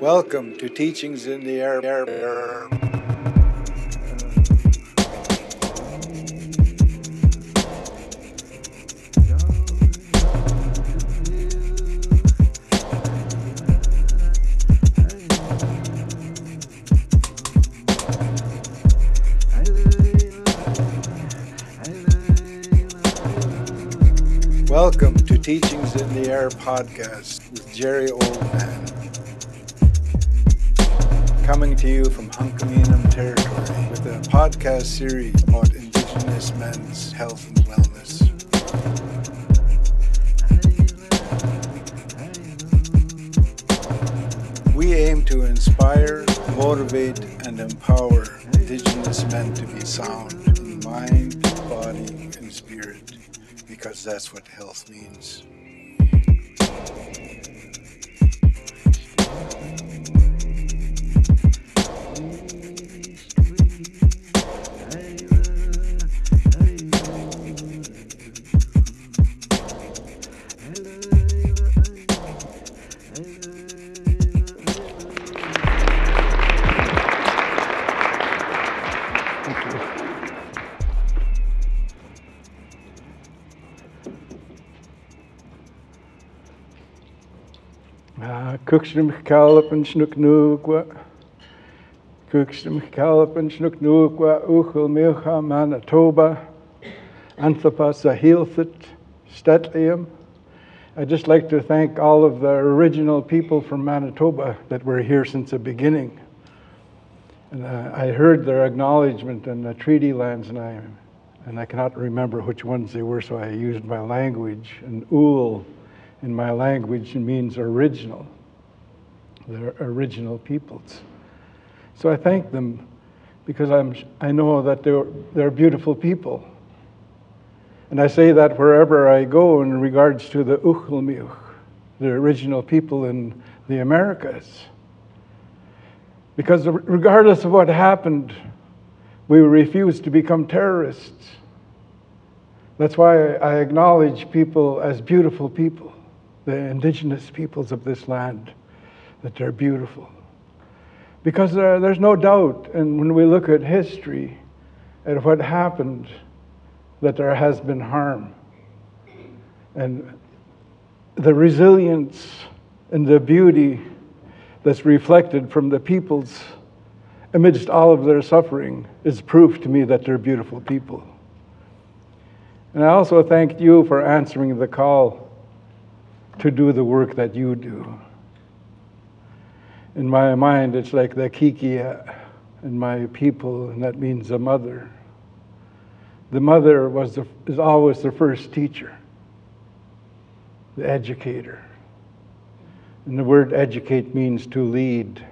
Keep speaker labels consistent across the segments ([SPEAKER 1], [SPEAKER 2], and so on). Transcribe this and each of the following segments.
[SPEAKER 1] Welcome to Teachings in the Air. air, air. Welcome to Teachings in the Air podcast with Jerry Oldman. Coming to you from Hunkaminam territory with a podcast series about Indigenous men's health and wellness. We aim to inspire, motivate, and empower Indigenous men to be sound in mind, body, and spirit because that's what health means. Kukstum kalp en snoek noekwa. Kukstum kalp en snoek noekwa. Uchel milcha Manitoba. Anthropas ahilthit. I'd just like to thank all of the original people from Manitoba that were here since the beginning. And uh, I heard their acknowledgement in the treaty lands, and I, and I cannot remember which ones they were, so I used my language. And Ul in my language means original. They're original peoples. So I thank them because I'm, I know that they're, they're beautiful people. And I say that wherever I go in regards to the Uchelmiuch, the original people in the Americas. Because regardless of what happened, we refused to become terrorists. That's why I acknowledge people as beautiful people, the indigenous peoples of this land that they're beautiful. Because there, there's no doubt, and when we look at history, at what happened, that there has been harm. And the resilience and the beauty that's reflected from the peoples amidst all of their suffering is proof to me that they're beautiful people. And I also thank you for answering the call to do the work that you do in my mind, it's like the kikia and uh, my people, and that means a mother. The mother was the, is always the first teacher, the educator. And the word educate means to lead,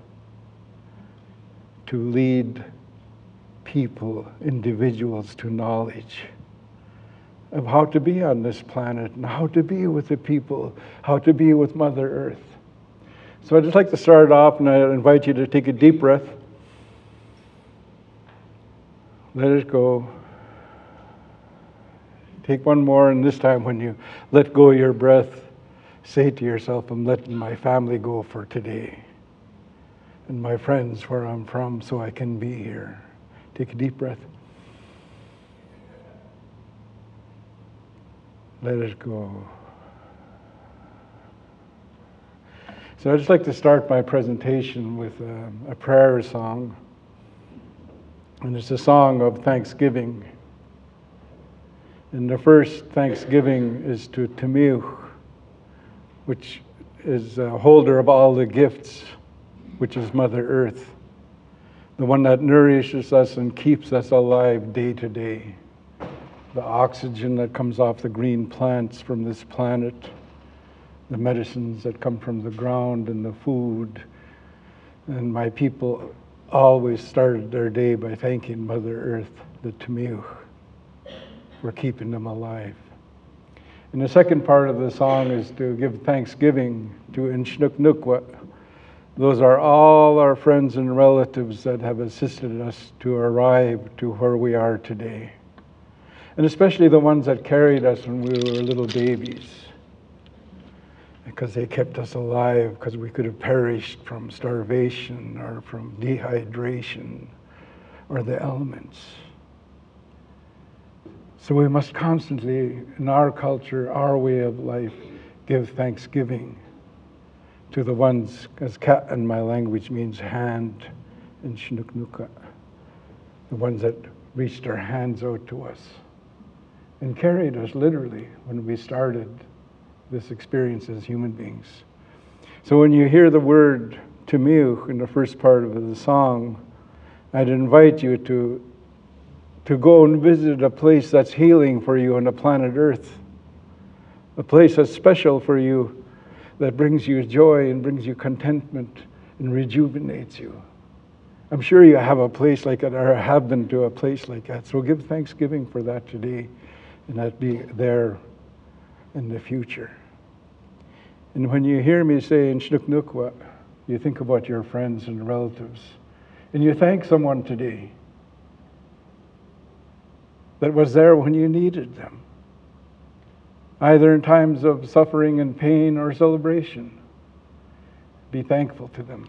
[SPEAKER 1] to lead people, individuals to knowledge of how to be on this planet and how to be with the people, how to be with Mother Earth. So I'd just like to start off and I invite you to take a deep breath. Let it go. Take one more, and this time when you let go your breath, say to yourself, I'm letting my family go for today. And my friends where I'm from so I can be here. Take a deep breath. Let it go. So I'd just like to start my presentation with a, a prayer song. And it's a song of thanksgiving. And the first thanksgiving is to Tamiuch, which is a holder of all the gifts, which is Mother Earth, the one that nourishes us and keeps us alive day to day. The oxygen that comes off the green plants from this planet the medicines that come from the ground and the food. And my people always started their day by thanking Mother Earth, the Tamiuch, for keeping them alive. And the second part of the song is to give thanksgiving to Inshnuknukwa. Those are all our friends and relatives that have assisted us to arrive to where we are today. And especially the ones that carried us when we were little babies because they kept us alive because we could have perished from starvation or from dehydration or the elements. So we must constantly, in our culture, our way of life, give thanksgiving to the ones, as cat in my language means hand in Shnuknuka, the ones that reached their hands out to us and carried us literally when we started this experience as human beings. So when you hear the word Tamiu in the first part of the song, I'd invite you to, to go and visit a place that's healing for you on the planet Earth, a place that's special for you, that brings you joy and brings you contentment and rejuvenates you. I'm sure you have a place like that or have been to a place like that. So give thanksgiving for that today and that be there in the future. And when you hear me say in Shnuknukwa, you think about your friends and relatives, and you thank someone today that was there when you needed them, either in times of suffering and pain or celebration. Be thankful to them.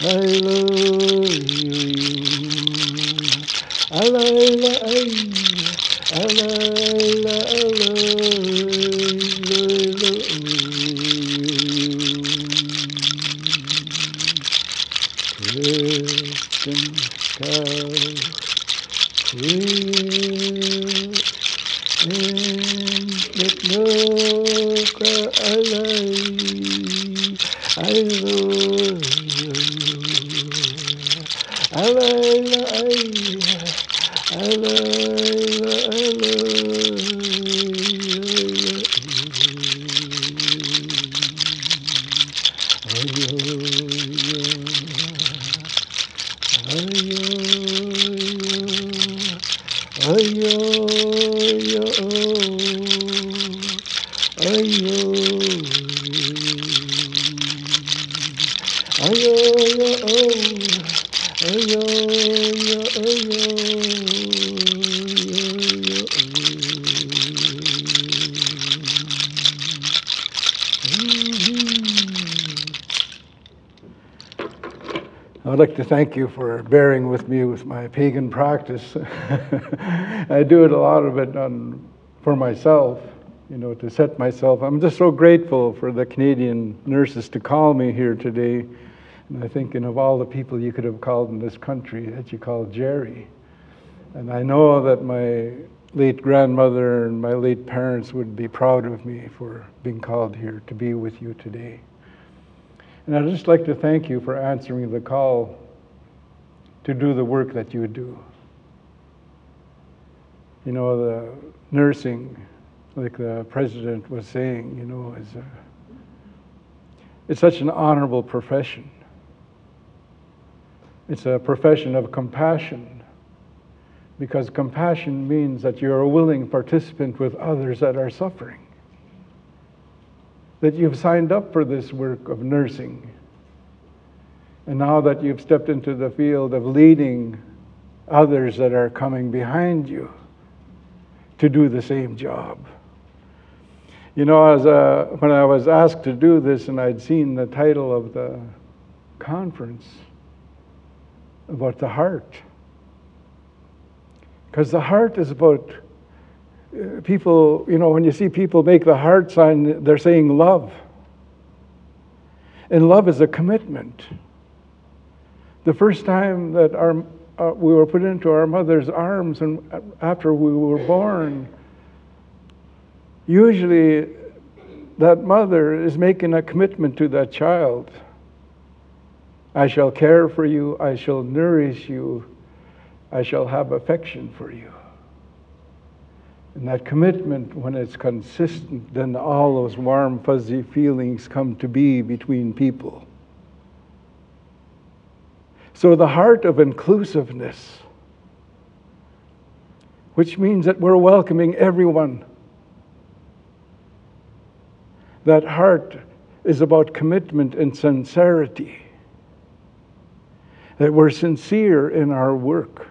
[SPEAKER 1] Hallelujah. Hallelujah. Hallelujah. Thank you for bearing with me with my pagan practice. I do it a lot of it on, for myself, you know, to set myself. I'm just so grateful for the Canadian nurses to call me here today. And I thinking of all the people you could have called in this country that you called Jerry. And I know that my late grandmother and my late parents would be proud of me for being called here to be with you today. And I'd just like to thank you for answering the call to do the work that you do. You know, the nursing, like the president was saying, you know, is a, it's such an honorable profession. It's a profession of compassion because compassion means that you're a willing participant with others that are suffering that you've signed up for this work of nursing. And now that you've stepped into the field of leading others that are coming behind you to do the same job. You know, as a, when I was asked to do this and I'd seen the title of the conference about the heart, because the heart is about uh, people, you know, when you see people make the heart sign, they're saying love. And love is a commitment. The first time that our, uh, we were put into our mother's arms and after we were born, usually that mother is making a commitment to that child I shall care for you, I shall nourish you, I shall have affection for you. And that commitment, when it's consistent, then all those warm, fuzzy feelings come to be between people. So, the heart of inclusiveness, which means that we're welcoming everyone, that heart is about commitment and sincerity, that we're sincere in our work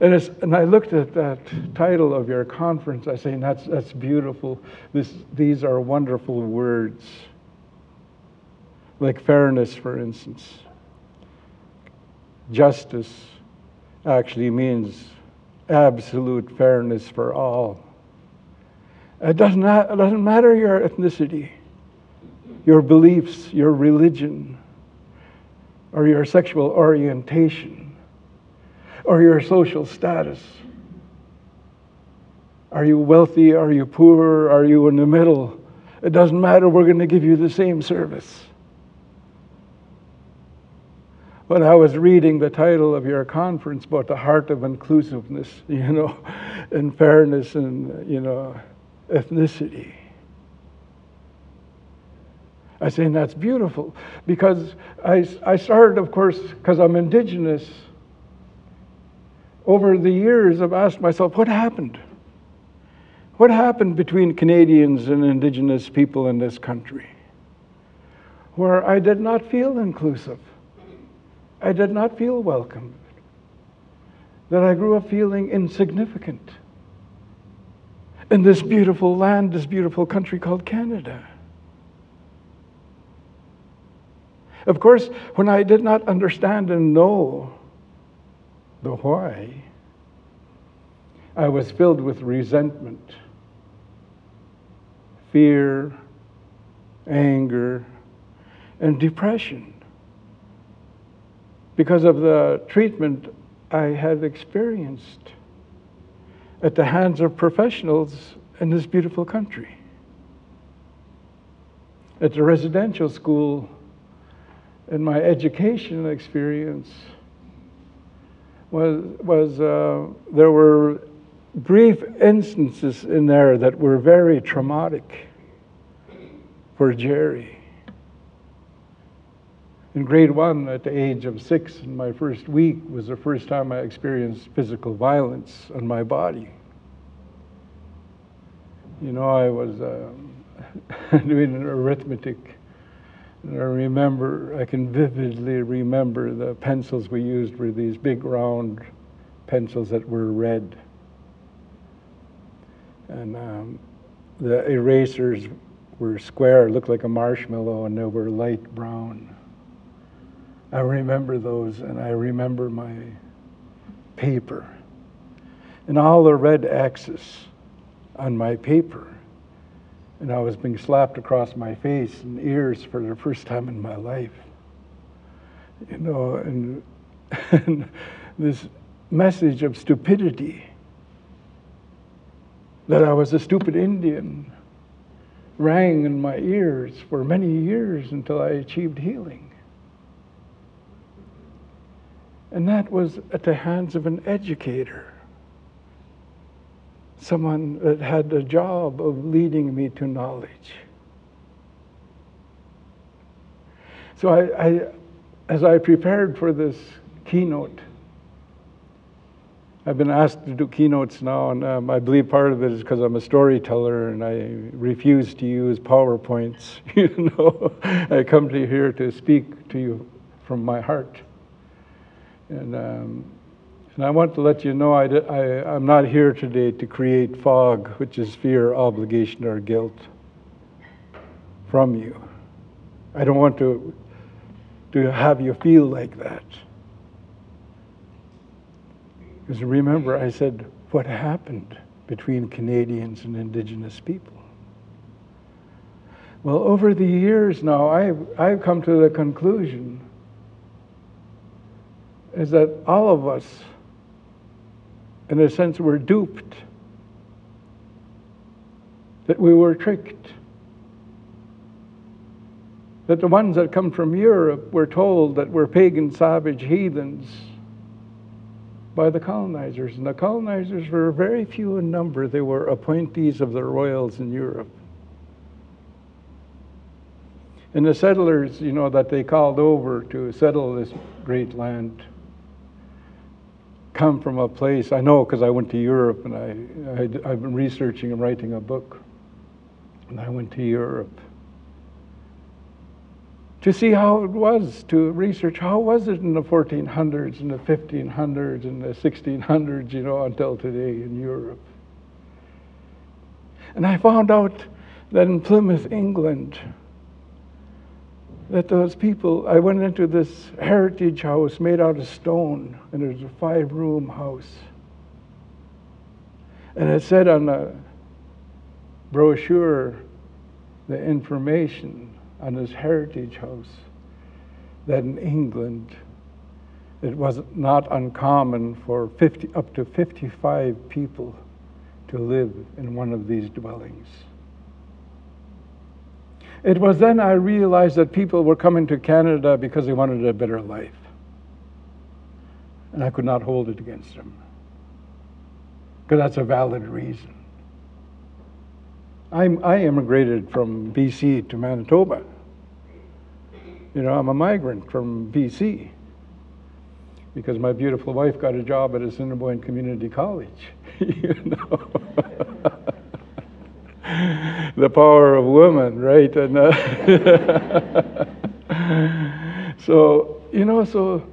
[SPEAKER 1] and, and I looked at that title of your conference. I say, that's, that's beautiful. This, these are wonderful words. Like fairness, for instance. Justice actually means absolute fairness for all. It doesn't, it doesn't matter your ethnicity, your beliefs, your religion, or your sexual orientation or your social status. Are you wealthy? Are you poor? Are you in the middle? It doesn't matter, we're going to give you the same service. When I was reading the title of your conference about the heart of inclusiveness, you know, and fairness and, you know, ethnicity, I say, that's beautiful because I, I started, of course, because I'm indigenous over the years, I've asked myself, what happened? What happened between Canadians and Indigenous people in this country? Where I did not feel inclusive. I did not feel welcome, That I grew up feeling insignificant in this beautiful land, this beautiful country called Canada. Of course, when I did not understand and know the why, I was filled with resentment, fear, anger, and depression because of the treatment I had experienced at the hands of professionals in this beautiful country. At the residential school, and my educational experience, was, was uh, there were brief instances in there that were very traumatic for Jerry. In grade one, at the age of six, in my first week, was the first time I experienced physical violence on my body. You know, I was uh, doing an arithmetic and I remember, I can vividly remember the pencils we used were these big round pencils that were red. And um, the erasers were square, looked like a marshmallow, and they were light brown. I remember those, and I remember my paper. And all the red X's on my paper and I was being slapped across my face and ears for the first time in my life. You know, and, and this message of stupidity that I was a stupid Indian rang in my ears for many years until I achieved healing. And that was at the hands of an educator someone that had the job of leading me to knowledge. So I, I, as I prepared for this keynote, I've been asked to do keynotes now, and um, I believe part of it is because I'm a storyteller and I refuse to use PowerPoints. you know, I come to here to speak to you from my heart. And um, and I want to let you know I, I, I'm not here today to create fog, which is fear, obligation, or guilt from you. I don't want to, to have you feel like that. Because remember, I said, what happened between Canadians and Indigenous people? Well, over the years now, I've, I've come to the conclusion is that all of us in a sense, were duped, that we were tricked. that the ones that come from Europe were told that we're pagan, savage heathens by the colonizers. And the colonizers were very few in number. They were appointees of the royals in Europe. And the settlers, you know, that they called over to settle this great land come from a place, I know because I went to Europe and I, I, I've been researching and writing a book. And I went to Europe to see how it was to research how was it in the 1400s and the 1500s and the 1600s you know until today in europe and i found out that in plymouth england that those people i went into this heritage house made out of stone and it was a five room house and it said on the brochure the information on this heritage house that in England it was not uncommon for 50, up to 55 people to live in one of these dwellings. It was then I realized that people were coming to Canada because they wanted a better life. And I could not hold it against them. Because that's a valid reason. I'm, I immigrated from BC to Manitoba. You know, I'm a migrant from BC because my beautiful wife got a job at Assiniboine Community College. you know, the power of women, right? And uh, so, you know, so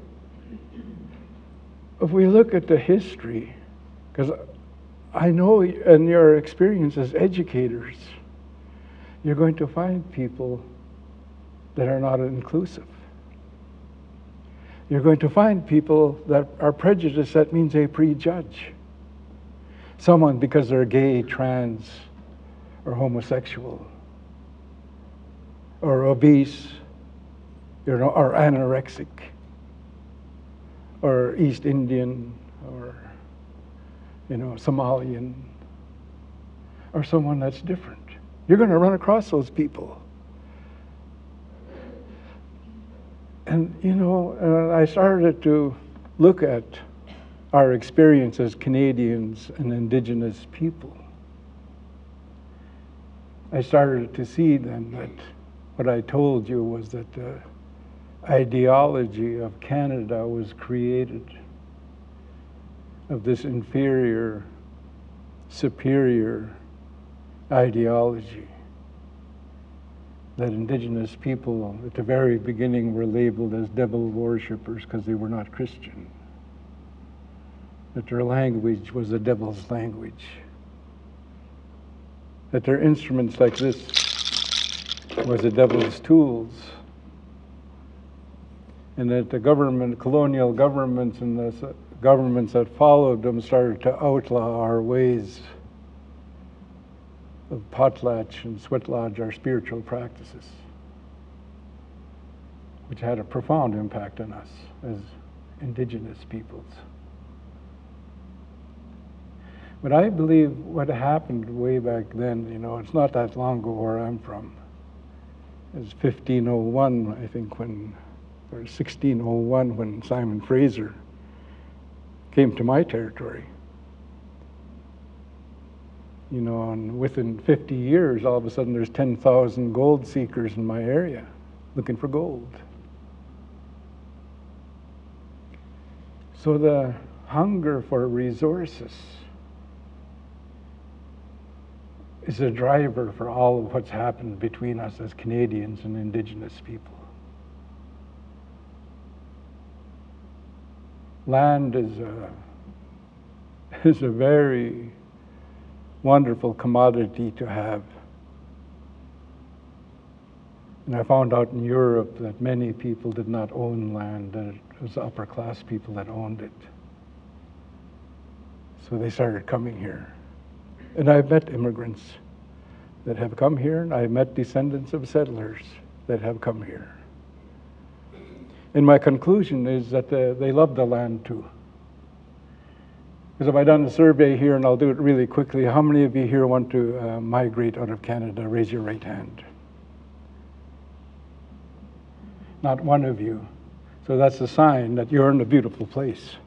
[SPEAKER 1] if we look at the history, because I know in your experience as educators, you're going to find people that are not inclusive. You're going to find people that are prejudiced, that means they prejudge. Someone because they're gay, trans, or homosexual, or obese, you know, or anorexic, or East Indian, or you know, Somalian, or someone that's different. You're going to run across those people. And, you know, I started to look at our experience as Canadians and Indigenous people. I started to see then that what I told you was that the ideology of Canada was created of this inferior, superior ideology. That indigenous people at the very beginning were labeled as devil worshippers because they were not Christian. That their language was the devil's language. That their instruments like this was the devil's tools and that the government, colonial governments and the governments that followed them started to outlaw our ways of potlatch and sweat lodge, our spiritual practices, which had a profound impact on us as indigenous peoples. But I believe what happened way back then, you know, it's not that long ago where I'm from. It was 1501, I think, when, or 1601, when Simon Fraser came to my territory. You know, and within 50 years, all of a sudden there's 10,000 gold seekers in my area looking for gold. So the hunger for resources is a driver for all of what's happened between us as Canadians and Indigenous people. land is a, is a very wonderful commodity to have. And I found out in Europe that many people did not own land, that it was upper class people that owned it. So they started coming here. And I've met immigrants that have come here, and I've met descendants of settlers that have come here. And my conclusion is that they love the land too. Because if I done a survey here, and I'll do it really quickly, how many of you here want to uh, migrate out of Canada? Raise your right hand. not one of you. So that's a sign that you're in a beautiful place.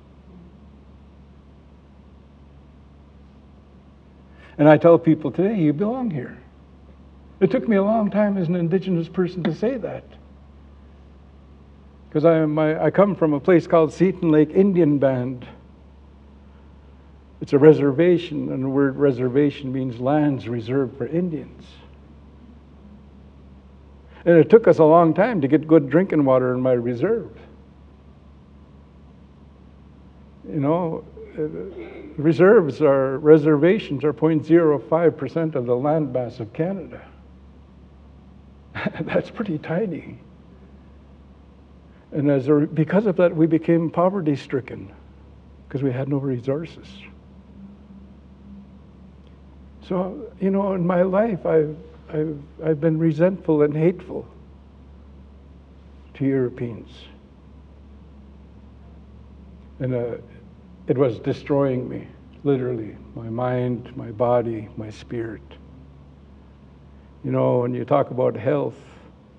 [SPEAKER 1] And I tell people today, you belong here. It took me a long time as an indigenous person to say that. Because I, I come from a place called Seton Lake Indian Band. It's a reservation, and the word reservation means lands reserved for Indians. And it took us a long time to get good drinking water in my reserve. You know, reserves are reservations are 0.05% of the land mass of Canada. That's pretty tiny. And as a, because of that, we became poverty stricken because we had no resources. So, you know, in my life, I've, I've, I've been resentful and hateful to Europeans. And uh, it was destroying me, literally my mind, my body, my spirit. You know, when you talk about health,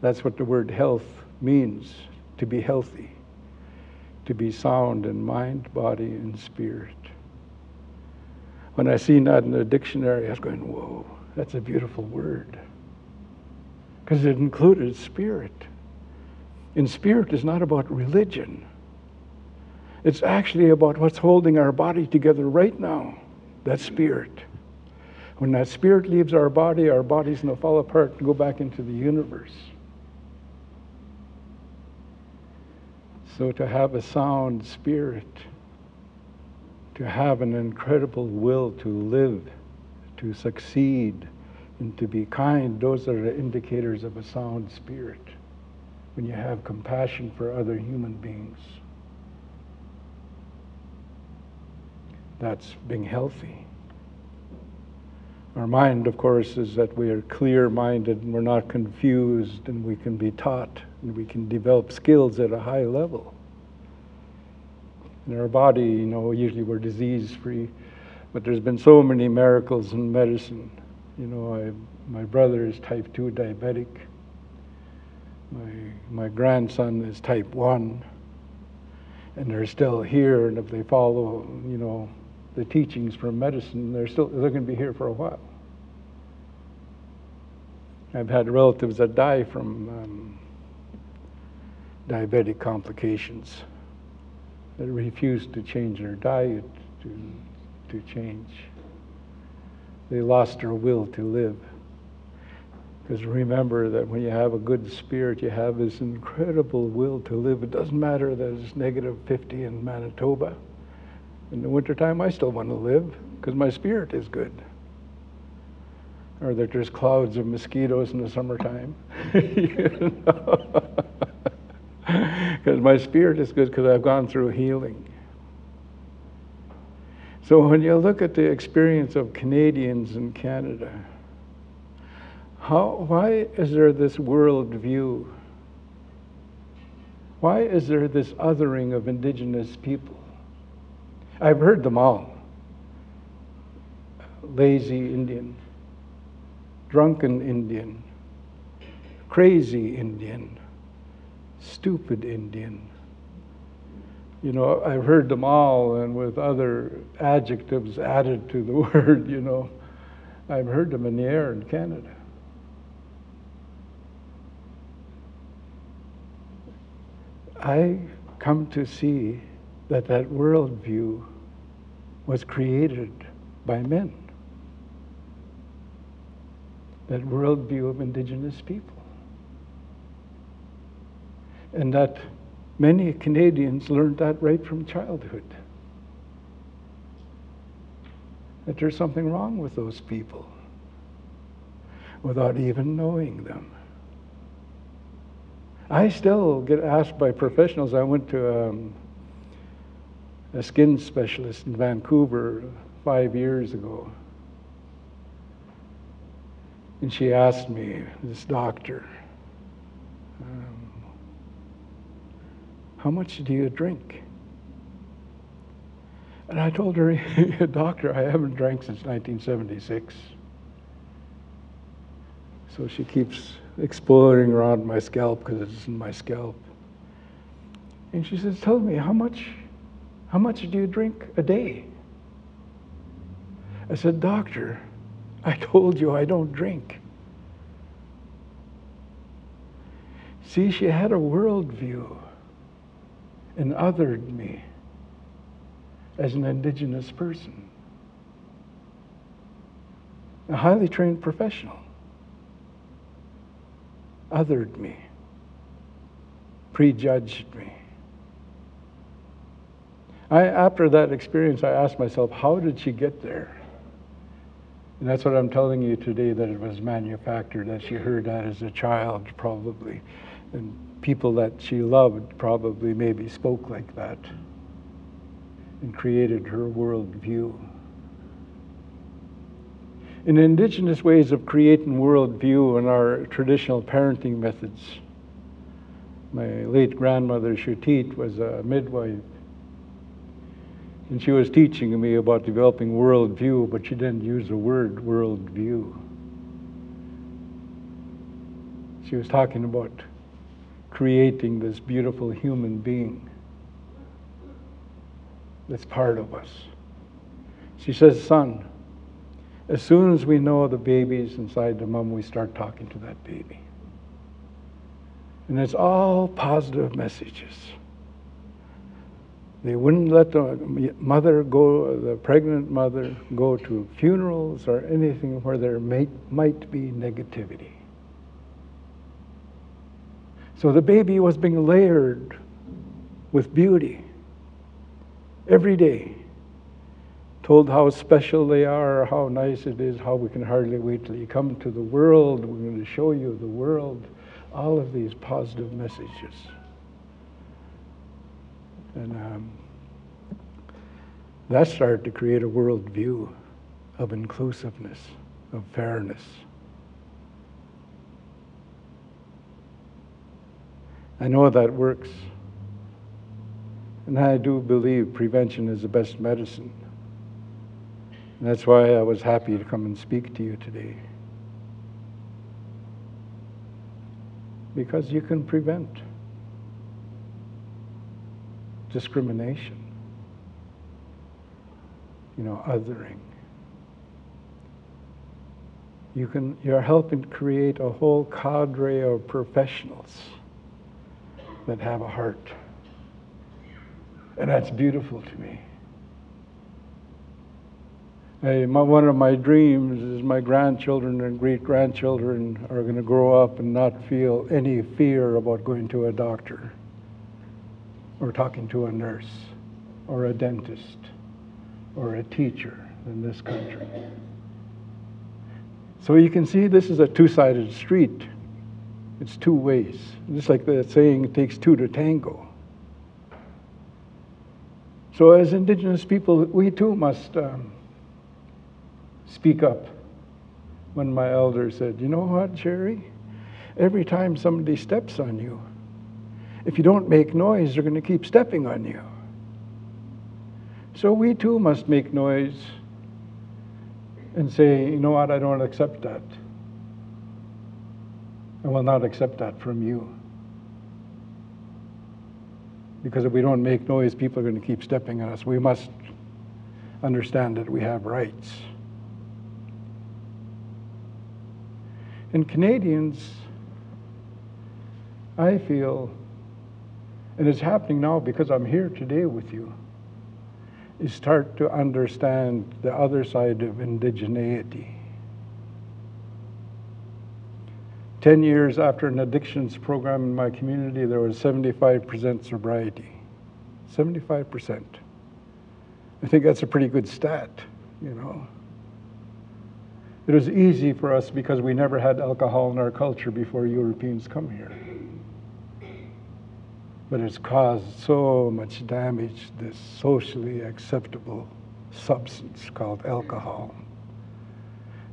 [SPEAKER 1] that's what the word health means to be healthy, to be sound in mind, body, and spirit. When I seen that in the dictionary, I was going, whoa, that's a beautiful word. Because it included spirit. And spirit is not about religion. It's actually about what's holding our body together right now. That spirit. When that spirit leaves our body, our body's going to fall apart and go back into the universe. So to have a sound spirit, to have an incredible will to live, to succeed, and to be kind, those are the indicators of a sound spirit. When you have compassion for other human beings. That's being healthy. Our mind, of course, is that we are clear minded and we're not confused and we can be taught and we can develop skills at a high level. In our body, you know, usually we're disease free, but there's been so many miracles in medicine. You know, I, my brother is type 2 diabetic, my, my grandson is type 1, and they're still here, and if they follow, you know, the teachings from medicine, they're still they're going to be here for a while. I've had relatives that die from um, diabetic complications that refused to change their diet to, to change. They lost their will to live. Because remember that when you have a good spirit, you have this incredible will to live. It doesn't matter that it's negative 50 in Manitoba in the wintertime, I still want to live because my spirit is good. Or that there's clouds of mosquitoes in the summertime. Because my spirit is good because I've gone through healing. So when you look at the experience of Canadians in Canada, how, why is there this world view? Why is there this othering of Indigenous people? I've heard them all lazy Indian, drunken Indian, crazy Indian, stupid Indian. You know, I've heard them all, and with other adjectives added to the word, you know. I've heard them in the air in Canada. I come to see that that worldview was created by men. That worldview of indigenous people. And that many Canadians learned that right from childhood. That there's something wrong with those people without even knowing them. I still get asked by professionals. I went to um, a skin specialist in Vancouver five years ago. And she asked me, this doctor, um, how much do you drink? And I told her, doctor, I haven't drank since 1976. So she keeps exploring around my scalp because it's in my scalp. And she says, Tell me, how much, how much do you drink a day? I said, Doctor, I told you I don't drink. See, she had a worldview and othered me as an indigenous person, a highly trained professional. Othered me, prejudged me. I, after that experience, I asked myself, how did she get there? And that's what I'm telling you today that it was manufactured, that she heard that as a child, probably. And people that she loved probably maybe spoke like that and created her worldview. In indigenous ways of creating worldview and our traditional parenting methods, my late grandmother Shutit was a midwife and she was teaching me about developing worldview, but she didn't use the word worldview. She was talking about creating this beautiful human being that's part of us. She says, Son, as soon as we know the baby's inside the mom, we start talking to that baby. And it's all positive messages. They wouldn't let the mother go, the pregnant mother, go to funerals or anything where there may, might be negativity. So the baby was being layered with beauty every day. Told how special they are, how nice it is, how we can hardly wait till you come to the world. We're going to show you the world. All of these positive messages. And um, that started to create a worldview of inclusiveness, of fairness. I know that works. And I do believe prevention is the best medicine. And that's why I was happy to come and speak to you today. Because you can prevent discrimination, you know, othering. You can, you're helping create a whole cadre of professionals that have a heart. And that's beautiful to me. Hey, my, one of my dreams is my grandchildren and great grandchildren are going to grow up and not feel any fear about going to a doctor or talking to a nurse or a dentist or a teacher in this country. So you can see this is a two sided street. It's two ways. Just like the saying, it takes two to tango. So, as Indigenous people, we too must um, speak up. When my elder said, You know what, Jerry? Every time somebody steps on you, if you don't make noise, they're going to keep stepping on you. So we too must make noise and say, you know what, I don't accept that. I will not accept that from you. Because if we don't make noise, people are going to keep stepping on us. We must understand that we have rights. And Canadians, I feel, and it's happening now because I'm here today with you, is start to understand the other side of indigeneity. Ten years after an addictions program in my community, there was 75% sobriety. 75%. I think that's a pretty good stat, you know. It was easy for us because we never had alcohol in our culture before Europeans come here but it's caused so much damage, this socially acceptable substance called alcohol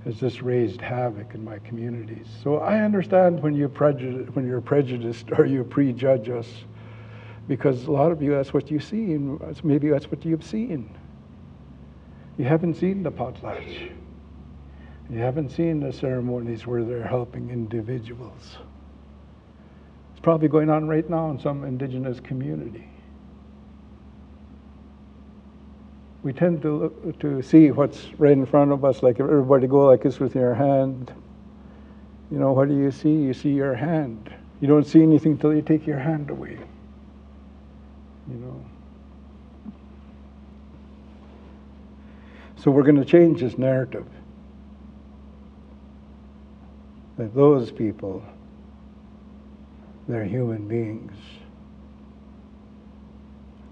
[SPEAKER 1] has just raised havoc in my communities. So I understand when you prejudice, when you're prejudiced or you prejudge us, because a lot of you that's what you see, and maybe that's what you've seen. You haven't seen the potlatch. You haven't seen the ceremonies where they're helping individuals probably going on right now in some indigenous community. We tend to look, to see what's right in front of us, like everybody go like this with your hand. You know, what do you see? You see your hand. You don't see anything till you take your hand away. You know. So we're going to change this narrative. That those people, they're human beings.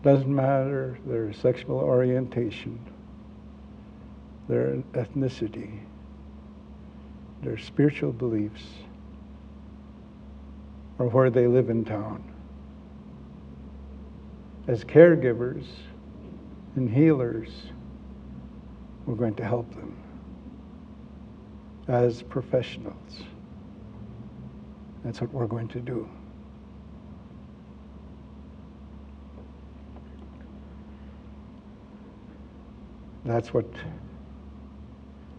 [SPEAKER 1] Doesn't matter their sexual orientation, their ethnicity, their spiritual beliefs, or where they live in town. As caregivers and healers, we're going to help them as professionals. That's what we're going to do. That's what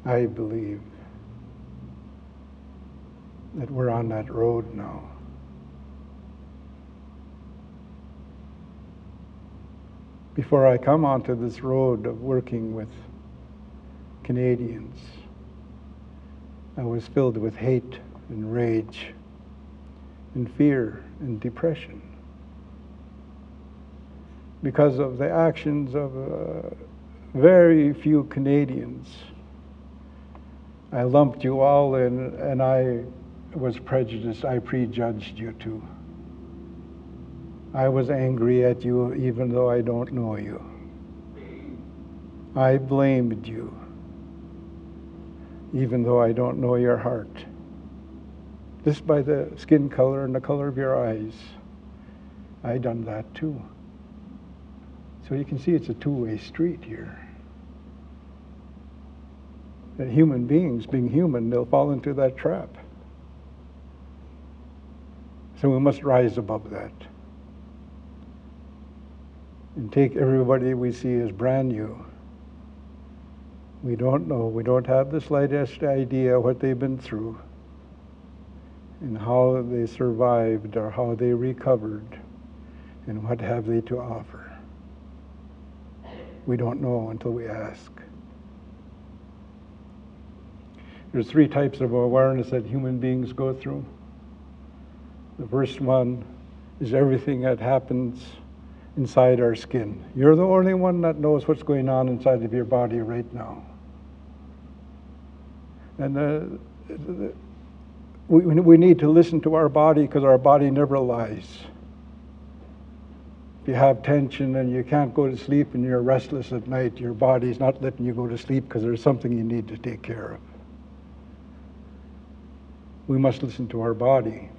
[SPEAKER 1] I believe that we're on that road now. Before I come onto this road of working with Canadians, I was filled with hate and rage and fear and depression because of the actions of uh, very few Canadians. I lumped you all in, and I was prejudiced. I prejudged you too. I was angry at you even though I don't know you. I blamed you even though I don't know your heart. Just by the skin color and the color of your eyes, I done that too. So you can see it's a two-way street here. That human beings, being human, they'll fall into that trap. So we must rise above that and take everybody we see as brand new. We don't know, we don't have the slightest idea what they've been through and how they survived or how they recovered and what have they to offer. We don't know until we ask. There's three types of awareness that human beings go through. The first one is everything that happens inside our skin. You're the only one that knows what's going on inside of your body right now. And uh, we, we need to listen to our body because our body never lies. If you have tension and you can't go to sleep and you're restless at night, your body's not letting you go to sleep because there's something you need to take care of. We must listen to our body.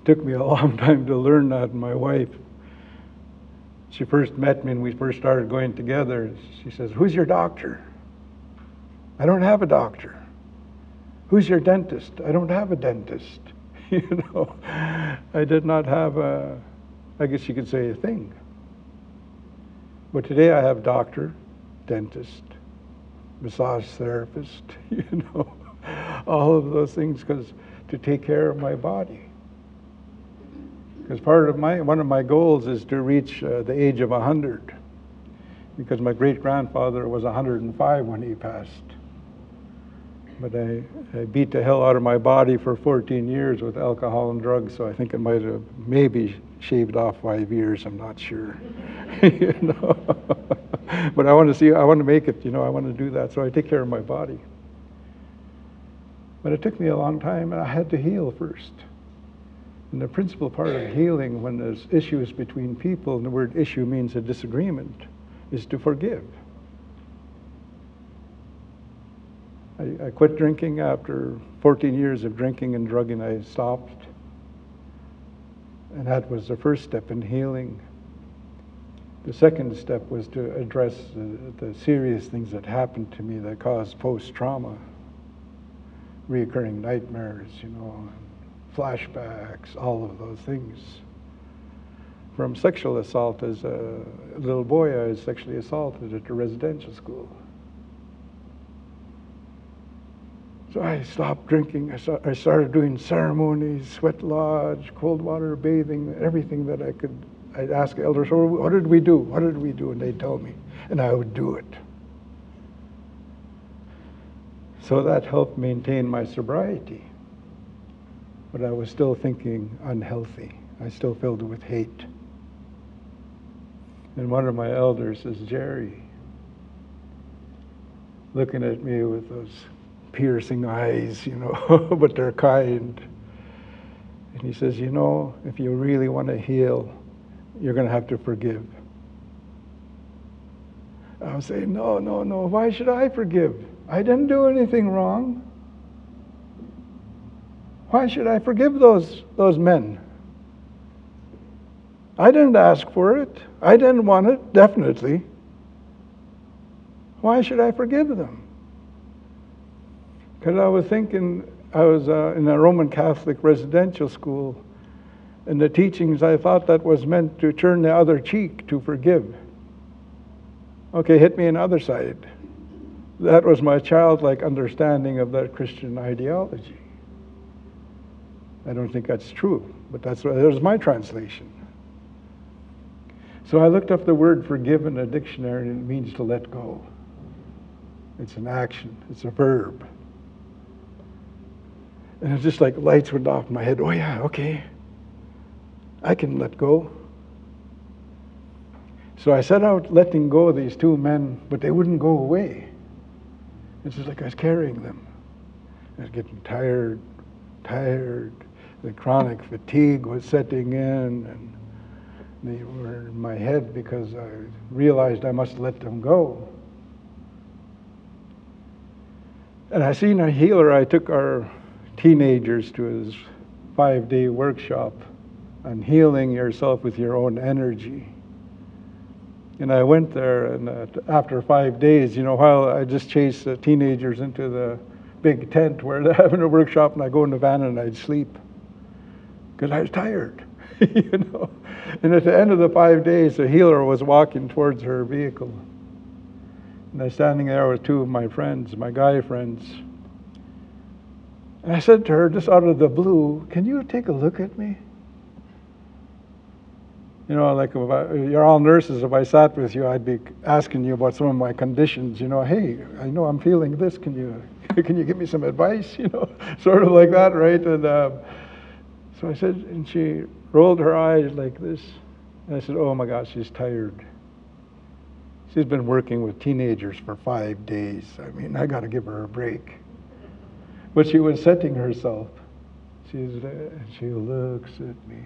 [SPEAKER 1] It took me a long time to learn that, my wife she first met me and we first started going together. She says, Who's your doctor? I don't have a doctor. Who's your dentist? I don't have a dentist. you know, I did not have a, I guess you could say, a thing. But today I have doctor, dentist, massage therapist, you know, all of those things because to take care of my body. Because part of my, one of my goals is to reach uh, the age of 100. Because my great grandfather was 105 when he passed. But I, I beat the hell out of my body for 14 years with alcohol and drugs, so I think I might have maybe shaved off five years, I'm not sure. you know? but I want to see, I want to make it, you know, I want to do that, so I take care of my body. But it took me a long time, and I had to heal first. And the principal part of healing when there's issues between people, and the word issue means a disagreement, is to forgive. I, I quit drinking after 14 years of drinking and drugging. I stopped. And that was the first step in healing. The second step was to address the, the serious things that happened to me that caused post trauma, reoccurring nightmares, you know, flashbacks, all of those things. From sexual assault as a little boy, I was sexually assaulted at a residential school. So I stopped drinking. I, started doing ceremonies, sweat lodge, cold water bathing, everything that I could. I'd ask elders, what did we do? What did we do? And they'd tell me, and I would do it. So that helped maintain my sobriety. But I was still thinking unhealthy. I still filled with hate. And one of my elders is Jerry, looking at me with those piercing eyes, you know, but they're kind. And he says, You know, if you really want to heal, you're going to have to forgive. I was saying, No, no, no. Why should I forgive? I didn't do anything wrong. Why should I forgive those, those men? I didn't ask for it. I didn't want it, definitely. Why should I forgive them? Because I was thinking, I was uh, in a Roman Catholic residential school, and the teachings, I thought that was meant to turn the other cheek to forgive. Okay, hit me on the other side. That was my childlike understanding of that Christian ideology. I don't think that's true, but that's that was my translation. So I looked up the word forgive in a dictionary, and it means to let go. It's an action, it's a verb. And it's just like lights went off in my head. Oh, yeah, okay. I can let go. So I set out letting go of these two men, but they wouldn't go away. It's just like I was carrying them. I was getting tired, tired. The chronic fatigue was setting in, and they were in my head because I realized I must let them go. And I seen a healer. I took our teenagers to his five day workshop on healing yourself with your own energy. And I went there, and uh, after five days, you know, while I just chased the teenagers into the big tent where they're having a workshop, and I go in the van and I'd sleep because I was tired, you know. And at the end of the five days, the healer was walking towards her vehicle. And I was standing there with two of my friends, my guy friends. And I said to her, just out of the blue, Can you take a look at me? You know, like I, you're all nurses. If I sat with you, I'd be asking you about some of my conditions. You know, hey, I know I'm feeling this. Can you, can you give me some advice? You know, sort of like that, right? And um, so I said, and she rolled her eyes like this. And I said, oh my gosh, she's tired. She's been working with teenagers for five days. I mean, I got to give her a break. But she was setting herself. She's, she looks at me.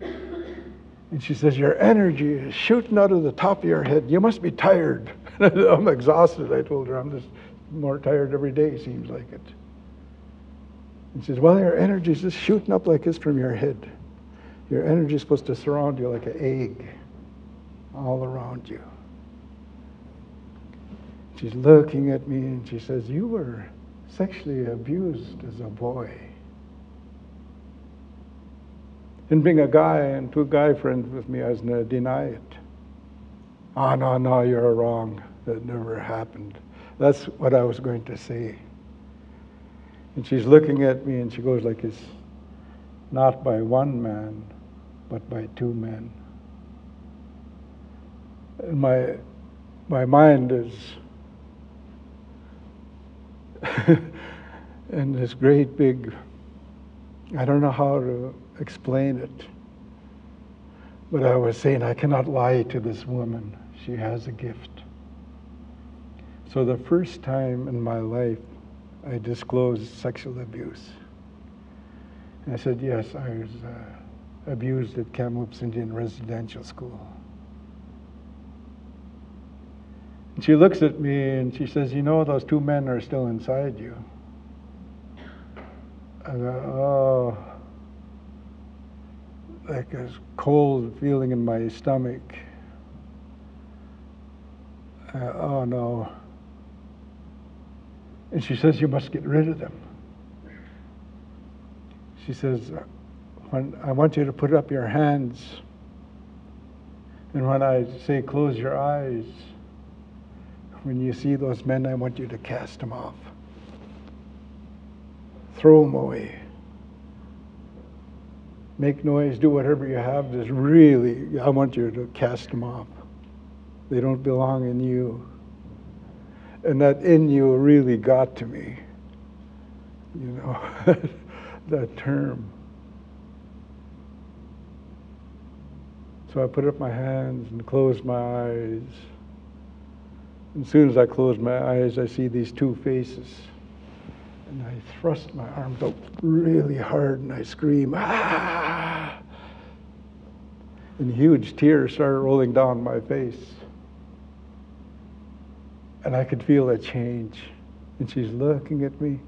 [SPEAKER 1] And she says, Your energy is shooting out of the top of your head. You must be tired. I'm exhausted, I told her. I'm just more tired every day, seems like it. And she says, Well, your energy is just shooting up like this from your head. Your energy is supposed to surround you like an egg all around you. She's looking at me and she says, You were sexually abused as a boy. And being a guy and two guy friends with me, I to deny it. Oh, no, no, you're wrong. That never happened. That's what I was going to say. And she's looking at me and she goes like this, not by one man, but by two men. And my, my mind is in this great big, I don't know how to explain it. But I was saying, I cannot lie to this woman. She has a gift. So the first time in my life, I disclosed sexual abuse. And I said, yes, I was uh, abused at Kamloops Indian Residential School. And she looks at me and she says, you know, those two men are still inside you. I go, oh like a cold feeling in my stomach. Uh, oh no. And she says, You must get rid of them. She says, when I want you to put up your hands, and when I say close your eyes, when you see those men, I want you to cast them off. throw them away. Make noise, do whatever you have. Just really, I want you to cast them off. They don't belong in you. And that in you really got to me. You know, that term. So I put up my hands and closed my eyes. And as soon as I close my eyes, I see these two faces. And I thrust my arms up really hard and I scream, ah! And huge tears started rolling down my face. And I could feel a change. And she's looking at me.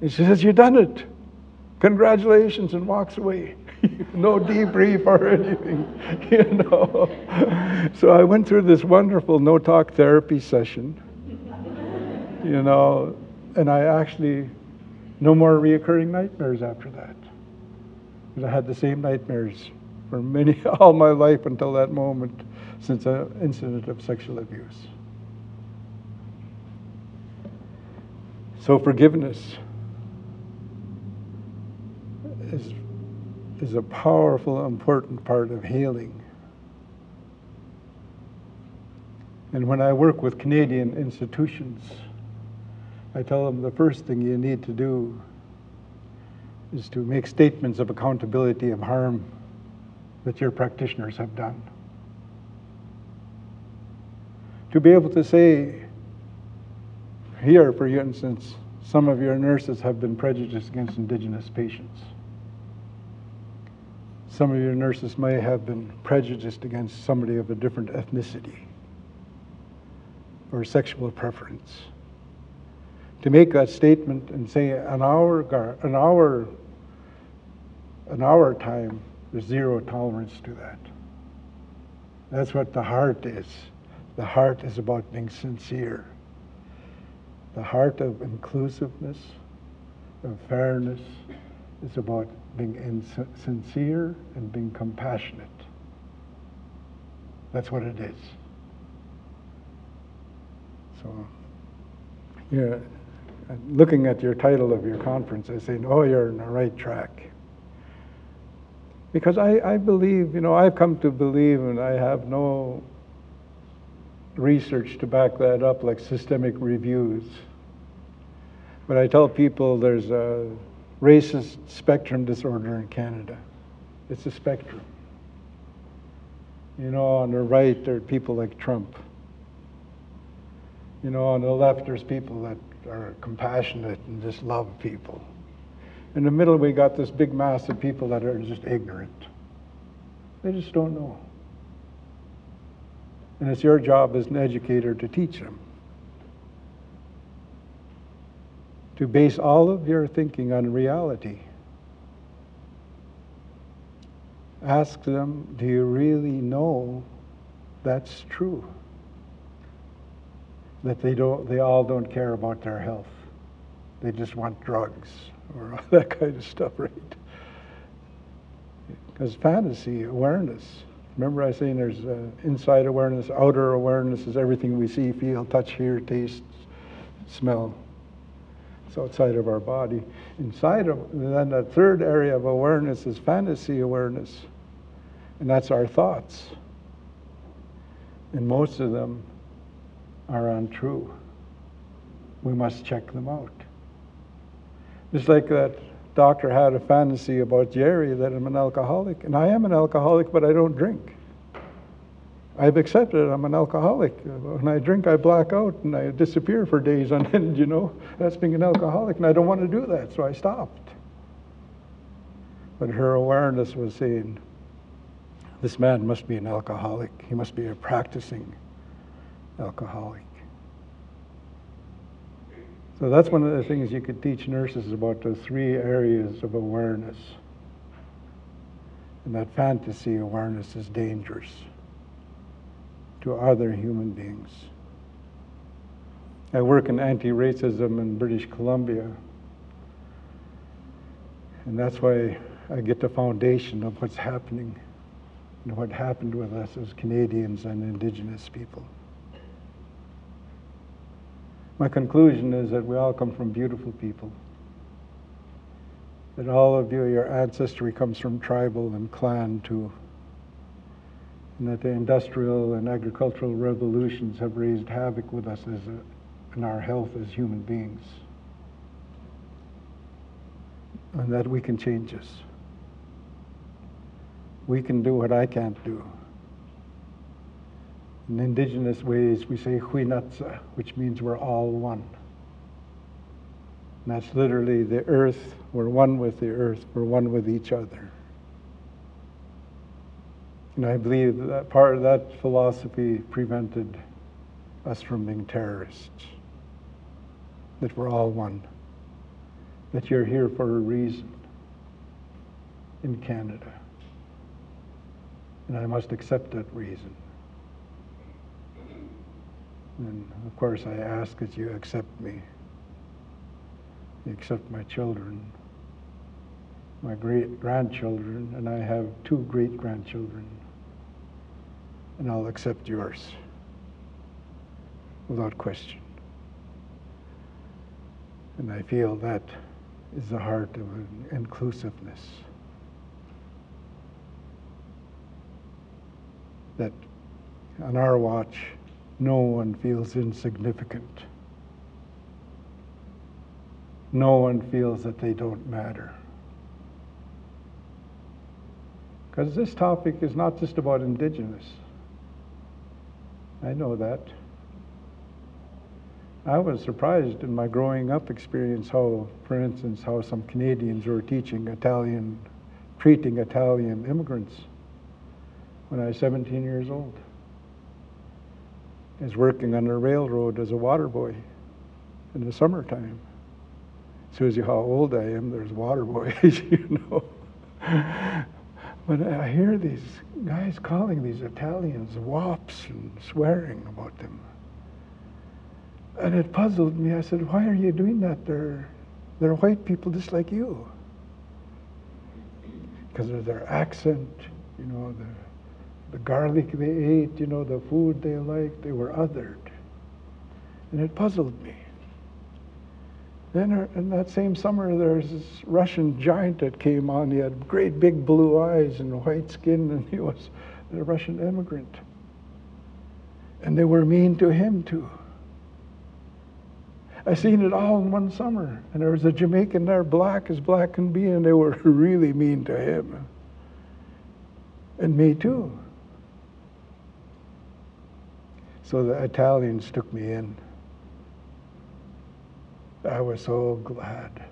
[SPEAKER 1] And she says, You done it. Congratulations, and walks away. no debrief or anything, you know. So I went through this wonderful no talk therapy session, you know, and I actually, no more reoccurring nightmares after that. I had the same nightmares for many, all my life until that moment since an incident of sexual abuse. So forgiveness is is a powerful, important part of healing. And when I work with Canadian institutions, I tell them the first thing you need to do is to make statements of accountability of harm that your practitioners have done. To be able to say, here, for instance, some of your nurses have been prejudiced against Indigenous patients. Some of your nurses may have been prejudiced against somebody of a different ethnicity or sexual preference. To make that statement and say an hour, an hour, an hour time, there's zero tolerance to that. That's what the heart is. The heart is about being sincere. The heart of inclusiveness, of fairness, is about being sincere and being compassionate. That's what it is. So, yeah, looking at your title of your conference, I say, oh, you're on the right track. Because I, I believe, you know, I've come to believe, and I have no research to back that up, like systemic reviews. But I tell people there's a racist spectrum disorder in Canada. It's a spectrum. You know, on the right, there are people like Trump. You know, on the left, there's people that are compassionate and just love people. In the middle, we got this big mass of people that are just ignorant. They just don't know. And it's your job as an educator to teach them. to base all of your thinking on reality. Ask them, do you really know that's true? That they don't they all don't care about their health. They just want drugs or that kind of stuff, right? Because fantasy, awareness. Remember I was saying there's uh, inside awareness, outer awareness is everything we see, feel, touch, hear, taste, smell. It's outside of our body. Inside of, then the third area of awareness is fantasy awareness, and that's our thoughts. And most of them are untrue. We must check them out. Just like that doctor had a fantasy about Jerry that I'm an alcoholic, and I am an alcoholic, but I don't drink. I've accepted. I'm an alcoholic. When I drink, I black out and I disappear for days on end, you know. That's being an alcoholic, and I don't want to do that, so I stopped. But her awareness was saying, this man must be an alcoholic. He must be a practicing alcoholic. So that's one of the things you could teach nurses about the three areas of awareness. And that fantasy awareness is dangerous to other human beings. I work in anti racism in British Columbia, and that's why I get the foundation of what's happening and what happened with us as Canadians and Indigenous people. My conclusion is that we all come from beautiful people. that all of you, your ancestry comes from tribal and clan too. And that the industrial and agricultural revolutions have raised havoc with us as a, in our health as human beings. And that we can change this. We can do what I can't do. In indigenous ways, we say huinatsa, which means we're all one. And that's literally the earth. We're one with the earth. We're one with each other. And I believe that part of that philosophy prevented us from being terrorists. That we're all one. That you're here for a reason in Canada. And I must accept that reason. And of course, I ask that you accept me accept my children, my great grandchildren, and I have two great grandchildren. And I'll accept yours without question. And I feel that is the heart of inclusiveness. That on our watch, no one feels insignificant no one feels that they don't matter. Because this topic is not just about indigenous. I know that. I was surprised in my growing up experience how, for instance, how some Canadians were teaching Italian, treating Italian immigrants when I was 17 years old. I was working on a railroad as a water boy in the summertime shows you how old I am. There's water boys, you know. But I hear these guys calling these Italians wops and swearing about them. And it puzzled me. I said, why are you doing that? They're, they're white people just like you. Because of their accent, you know, the, the garlic they ate, you know, the food they liked, they were othered. And it puzzled me. Then uh, in that same summer, there was this Russian giant that came on. He had great big blue eyes and white skin, and he was a Russian immigrant. And they were mean to him too. I seen it all in one summer. And there was a Jamaican there, black as black can be, and they were really mean to him. And me too. So the Italians took me in. I was so glad.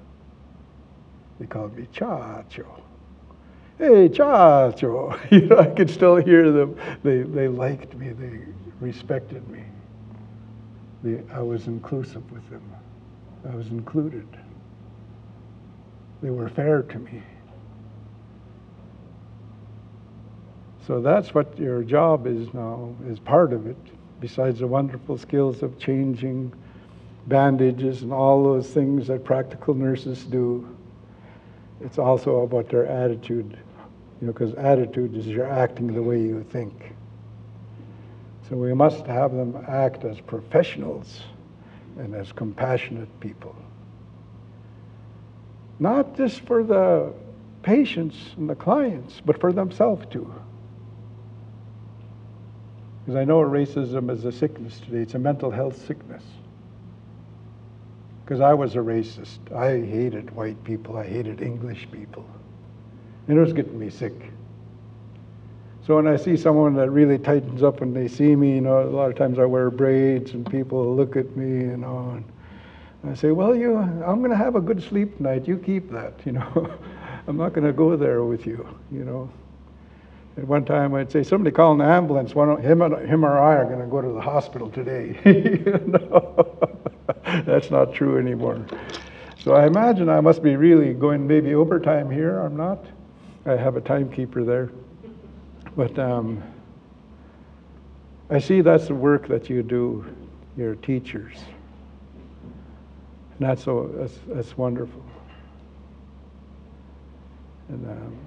[SPEAKER 1] They called me Chacho. Hey, Chacho. You know, I could still hear them. They, they liked me. They respected me. They, I was inclusive with them. I was included. They were fair to me. So that's what your job is now, is part of it, besides the wonderful skills of changing bandages and all those things that practical nurses do. It's also about their attitude, you know, because attitude is you're acting the way you think. So we must have them act as professionals and as compassionate people. Not just for the patients and the clients, but for themselves too. Because I know racism is a sickness today, it's a mental health sickness because I was a racist. I hated white people, I hated English people. And it was getting me sick. So when I see someone that really tightens up when they see me, you know, a lot of times I wear braids and people look at me, you know, and I say, well, you, I'm going to have a good sleep tonight. You keep that, you know. I'm not going to go there with you, you know. At one time, I'd say, somebody call an ambulance. One, him, and him or I are going to go to the hospital today. That's not true anymore. So I imagine I must be really going maybe overtime here. I'm not. I have a timekeeper there. But um, I see that's the work that you do, your teachers. And that's, so, that's, that's wonderful. And um,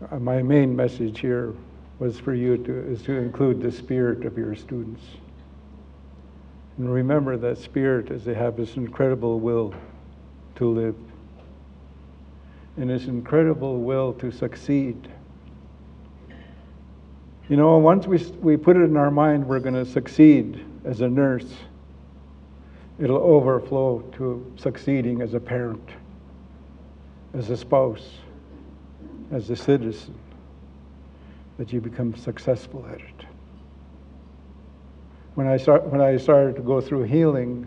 [SPEAKER 1] Uh, my main message here was for you to, is to include the spirit of your students. And remember that spirit is they have this incredible will to live. and this incredible will to succeed. You know, once we, we put it in our mind we're going to succeed as a nurse, it'll overflow to succeeding as a parent, as a spouse, as a citizen, that you become successful at it. When I, start, when I started to go through healing,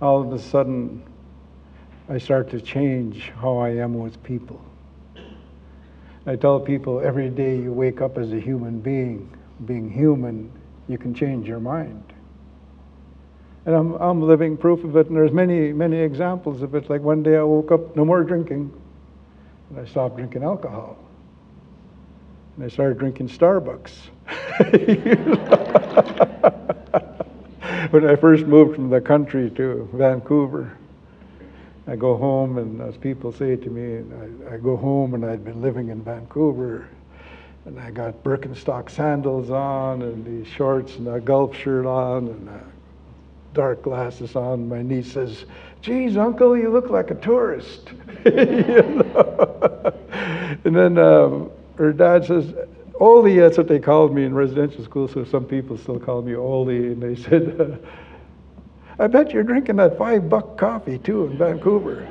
[SPEAKER 1] all of a sudden I start to change how I am with people. I tell people every day you wake up as a human being, being human, you can change your mind. And I'm, I'm living proof of it, and there's many, many examples of it. Like one day I woke up, no more drinking, and I stopped drinking alcohol. And I started drinking Starbucks. when I first moved from the country to Vancouver, I go home, and as people say to me, I, I, go home, and I'd been living in Vancouver, and I got Birkenstock sandals on, and these shorts, and a golf shirt on, and dark glasses on. My niece says, "Geez, Uncle, you look like a tourist." you know? and then um, her dad says, Oldie, that's what they called me in residential school, so some people still call me Oldie. And they said, uh, I bet you're drinking that five buck coffee too in Vancouver.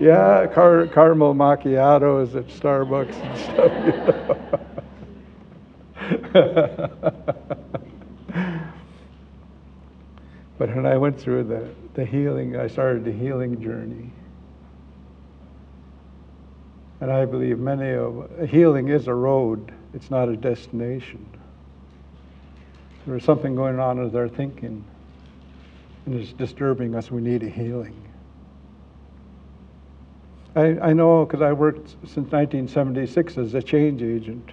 [SPEAKER 1] yeah, car- caramel macchiatos at Starbucks and stuff. You know? but when I went through the, the healing, I started the healing journey. And I believe many of healing is a road, it's not a destination. There's something going on with our thinking, and it's disturbing us. We need a healing. I, I know because I worked since 1976 as a change agent.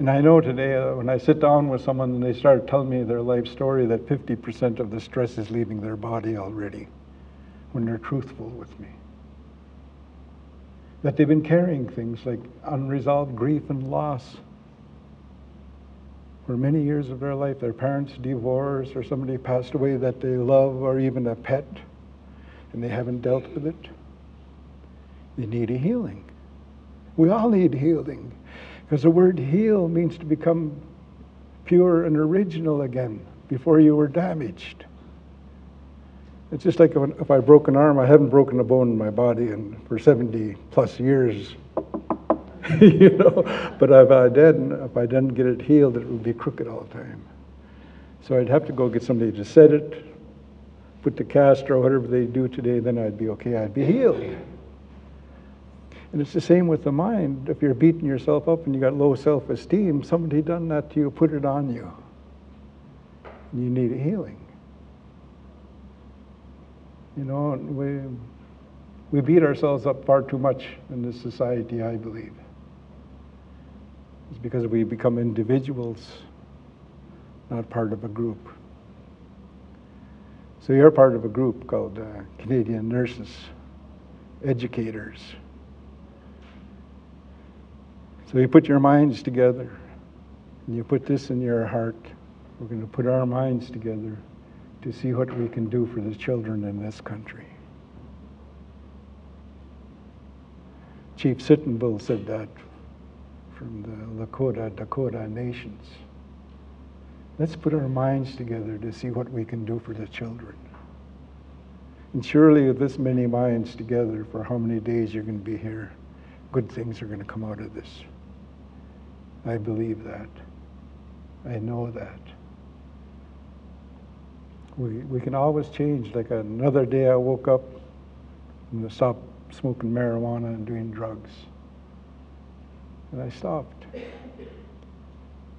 [SPEAKER 1] And I know today uh, when I sit down with someone and they start telling me their life story that 50% of the stress is leaving their body already when they're truthful with me that they've been carrying things like unresolved grief and loss for many years of their life. Their parents divorced, or somebody passed away that they love, or even a pet, and they haven't dealt with it. They need a healing. We all need healing because the word heal means to become pure and original again before you were damaged. It's just like if I broke an arm, I haven't broken a bone in my body in, for 70 plus years. you know, but if I didn't, if I didn't get it healed, it would be crooked all the time. So I'd have to go get somebody to set it, put the cast or whatever they do today, then I'd be okay, I'd be healed. And it's the same with the mind. If you're beating yourself up and you got low self-esteem, somebody done that to you, put it on you. You need a healing. You know, we, we beat ourselves up far too much in this society, I believe. It's because we become individuals, not part of a group. So you're part of a group called uh, Canadian Nurses, Educators. So you put your minds together, and you put this in your heart. We're going to put our minds together to see what we can do for the children in this country. Chief Sitting Bull said that from the Lakota, Dakota nations. Let's put our minds together to see what we can do for the children. And surely, with this many minds together, for how many days you're going to be here, good things are going to come out of this. I believe that. I know that we, we can always change. Like another day I woke up and I stopped smoking marijuana and doing drugs. And I stopped.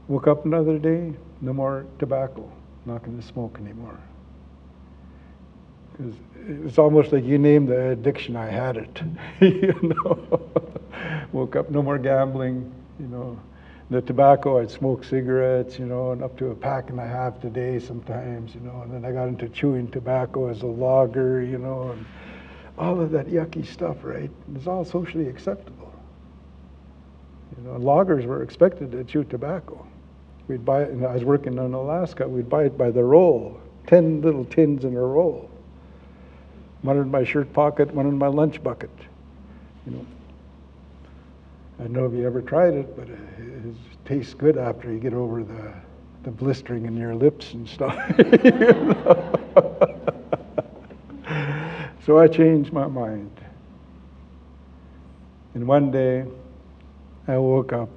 [SPEAKER 1] Woke up another day, no more tobacco, not going to smoke anymore. Because it's almost like you name the addiction, I had it. you know, woke up, no more gambling, you know, the tobacco, I'd smoke cigarettes, you know, and up to a pack and a half a day sometimes, you know, and then I got into chewing tobacco as a logger, you know, and all of that yucky stuff, right? It's all socially acceptable. You know, loggers were expected to chew tobacco. We'd buy it, and I was working in Alaska, we'd buy it by the roll, 10 little tins in a roll. one in my shirt pocket, one in my lunch bucket. You know. I don't know if you ever tried it, but it, tastes good after you get over the, the blistering in your lips and stuff. so I changed my mind. And one day I woke up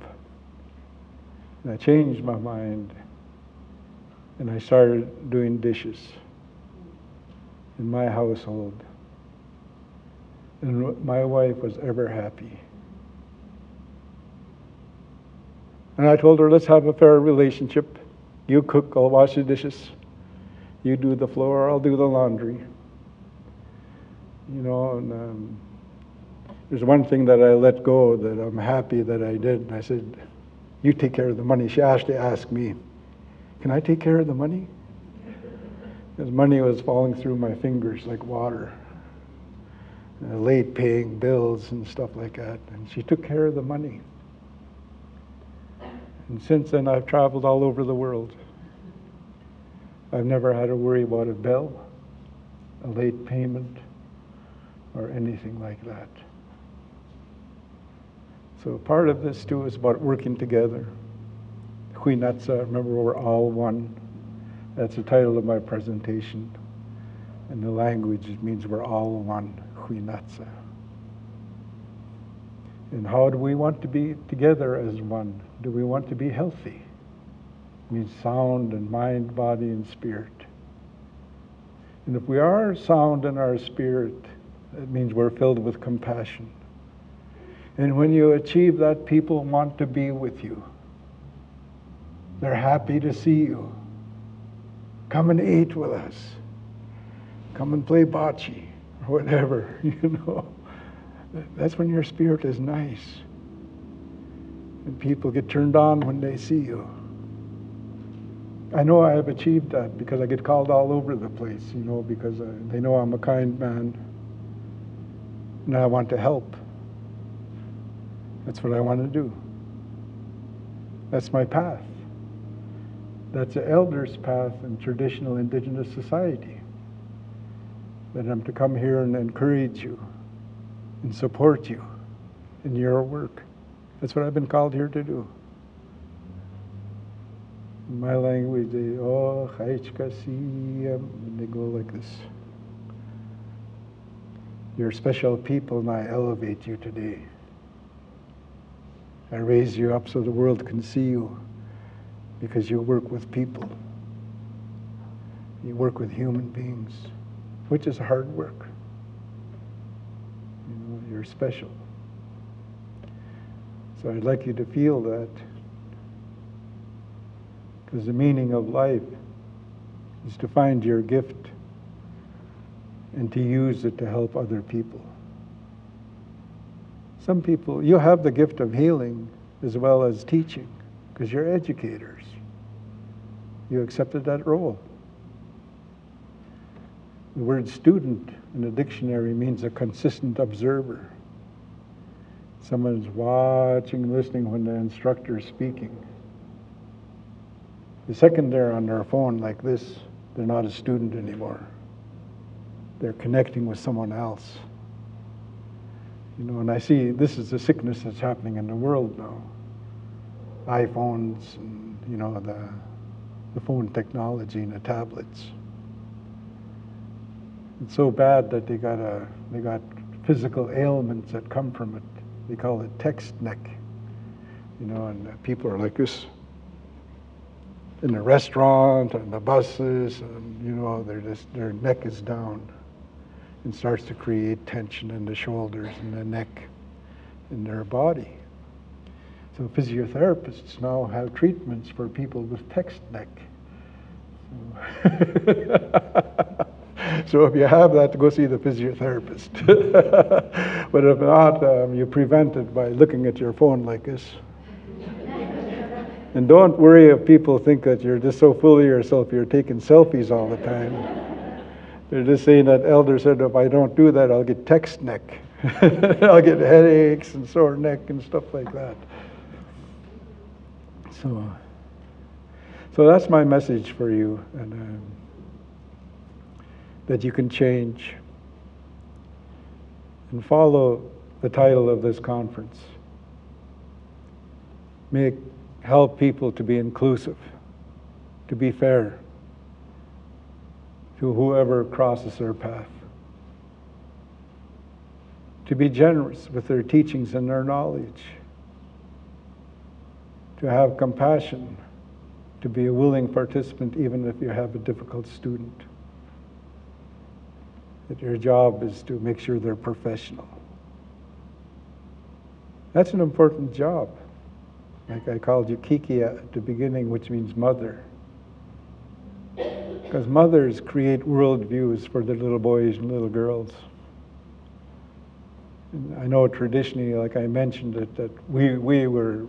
[SPEAKER 1] and I changed my mind and I started doing dishes in my household. And my wife was ever happy. And I told her, let's have a fair relationship. You cook, I'll wash the dishes. You do the floor, I'll do the laundry. You know, and um, there's one thing that I let go that I'm happy that I did. And I said, you take care of the money. She actually asked me, can I take care of the money? Because money was falling through my fingers like water. Late paying bills and stuff like that. And she took care of the money. And since then, I've traveled all over the world. I've never had to worry about a bill, a late payment, or anything like that. So part of this too is about working together. Huinatsa, remember we're all one. That's the title of my presentation. In the language, it means we're all one, Huinatsa. And how do we want to be together as one? Do we want to be healthy? Means sound in mind, body, and spirit. And if we are sound in our spirit, it means we're filled with compassion. And when you achieve that, people want to be with you. They're happy to see you. Come and eat with us. Come and play bocce or whatever, you know. That's when your spirit is nice. And people get turned on when they see you. I know I have achieved that because I get called all over the place, you know, because uh, they know I'm a kind man and I want to help. That's what I want to do. That's my path. That's the elder's path in traditional indigenous society. That I'm to come here and encourage you and support you in your work. That's what I've been called here to do. In my language, they, oh, and they go like this. You're special people, and I elevate you today. I raise you up so the world can see you because you work with people. You work with human beings, which is hard work. You're special. So I'd like you to feel that because the meaning of life is to find your gift and to use it to help other people. Some people, you have the gift of healing as well as teaching because you're educators. You accepted that role. The word student in a dictionary means a consistent observer. Someone's watching, listening when the instructor is speaking. The second they're on their phone like this, they're not a student anymore. They're connecting with someone else. You know, and I see this is the sickness that's happening in the world now. iPhones and, you know, the, the phone technology and the tablets. It's so bad that they got a, they got physical ailments that come from it. They call it text neck. You know, and people are like this in the restaurant and the buses, and you know, they're just, their neck is down and starts to create tension in the shoulders and the neck in their body. So physiotherapists now have treatments for people with text neck. So, so if you have that, go see the physiotherapist. but if not, um, you prevent it by looking at your phone like this. and don't worry if people think that you're just so full of yourself, you're taking selfies all the time. They're just saying that elder said, if I don't do that, I'll get text neck. I'll get headaches and sore neck and stuff like that. So, so that's my message for you, and um, that you can change. and follow the title of this conference. Make help people to be inclusive, to be fair to whoever crosses their path, to be generous with their teachings and their knowledge, to have compassion, to be a willing participant even if you have a difficult student. That your job is to make sure they're professional. That's an important job. Like I called you Kiki at the beginning, which means mother. Because mothers create worldviews for their little boys and little girls. And I know traditionally, like I mentioned, it, that we, we were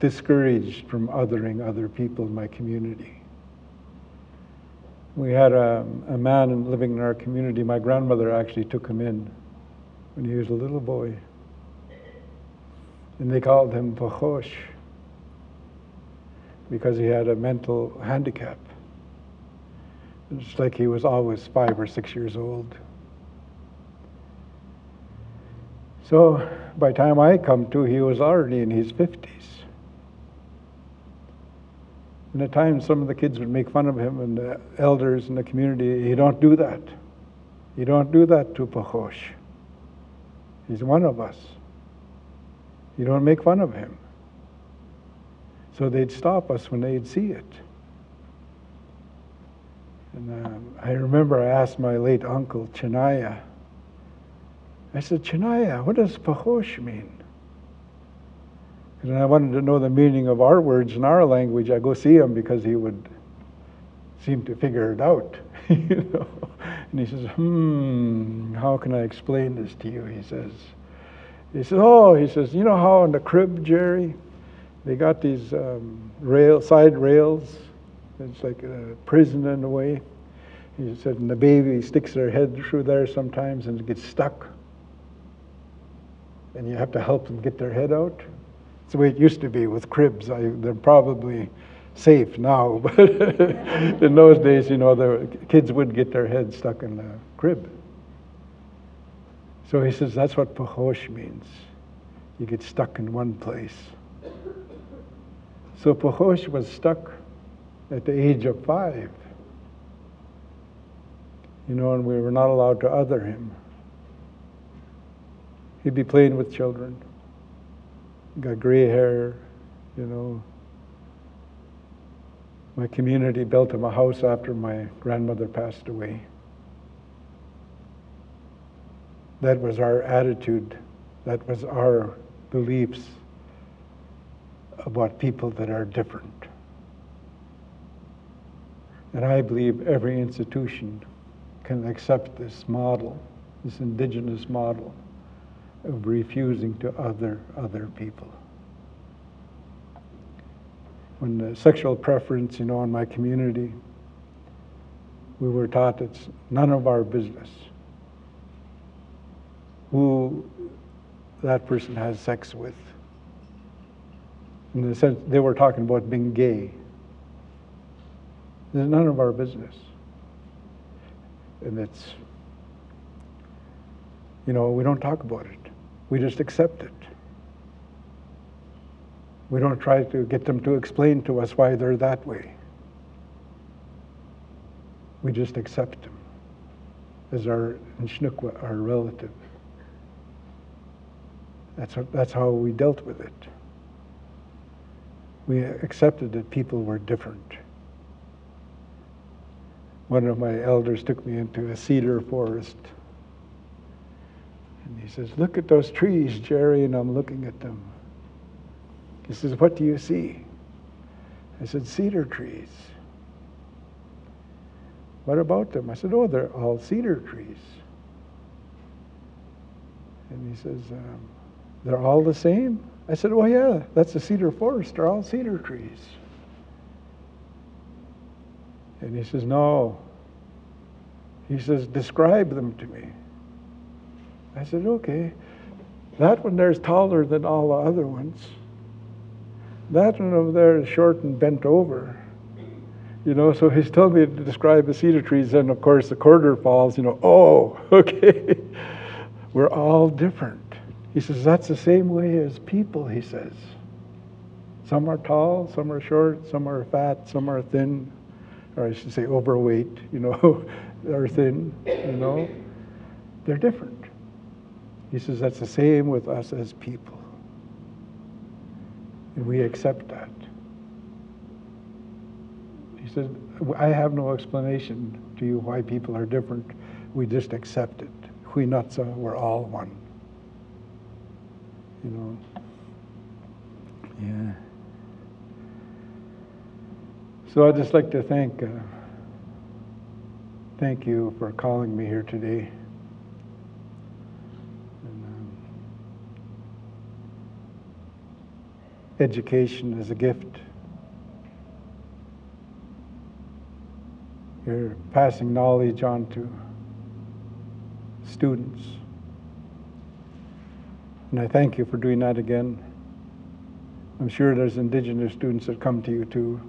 [SPEAKER 1] discouraged from othering other people in my community. We had a, a man living in our community. My grandmother actually took him in when he was a little boy and they called him Pachosh because he had a mental handicap. It's like he was always five or six years old. So by the time I come to, he was already in his 50s. And at times, some of the kids would make fun of him, and the elders in the community, you don't do that. You don't do that to Pachosh. He's one of us. You don't make fun of him. So they'd stop us when they'd see it. And um, I remember I asked my late uncle, Chinaya, I said, Chinaya, what does pahosh mean? And I wanted to know the meaning of our words in our language. I go see him because he would seem to figure it out. you know? And he says, hmm, how can I explain this to you? He says, he says, oh, he says, you know how in the crib, Jerry, they got these um, rail, side rails? It's like a prison in a way. He said, and the baby sticks their head through there sometimes and gets stuck. And you have to help them get their head out. It's the way it used to be with cribs. I, they're probably safe now, but in those days, you know, the kids would get their head stuck in the crib. So he says that's what pahosh means. You get stuck in one place. So Pahosh was stuck at the age of five. You know, and we were not allowed to other him. He'd be playing with children. Got gray hair, you know. My community built him a house after my grandmother passed away. That was our attitude. That was our beliefs about people that are different. And I believe every institution can accept this model, this indigenous model of refusing to other other people. When the sexual preference, you know, in my community, we were taught it's none of our business who that person has sex with. In the sense, they were talking about being gay. It's none of our business. And it's, you know, we don't talk about it. We just accept it. We don't try to get them to explain to us why they're that way. We just accept them as our Nishnukwa, our relative. That's, that's how we dealt with it. We accepted that people were different. One of my elders took me into a cedar forest. And he says, Look at those trees, Jerry, and I'm looking at them. He says, What do you see? I said, Cedar trees. What about them? I said, Oh, they're all cedar trees. And he says, um, they're all the same? I said, Well, yeah, that's a cedar forest. They're all cedar trees. And he says, No. He says, Describe them to me. I said, Okay. That one there's taller than all the other ones. That one over there is short and bent over. You know, so he's telling me to describe the cedar trees, and of course the quarter falls, you know, oh, okay. We're all different. He says, that's the same way as people, he says. Some are tall, some are short, some are fat, some are thin, or I should say overweight, you know, or thin, you know. They're different. He says that's the same with us as people. And we accept that. He said, I have no explanation to you why people are different. We just accept it. We nuts, we're all one. You know. Yeah. So I'd just like to thank uh, thank you for calling me here today. And, um, education is a gift. You're passing knowledge on to students. And I thank you for doing that again. I'm sure there's Indigenous students that come to you too.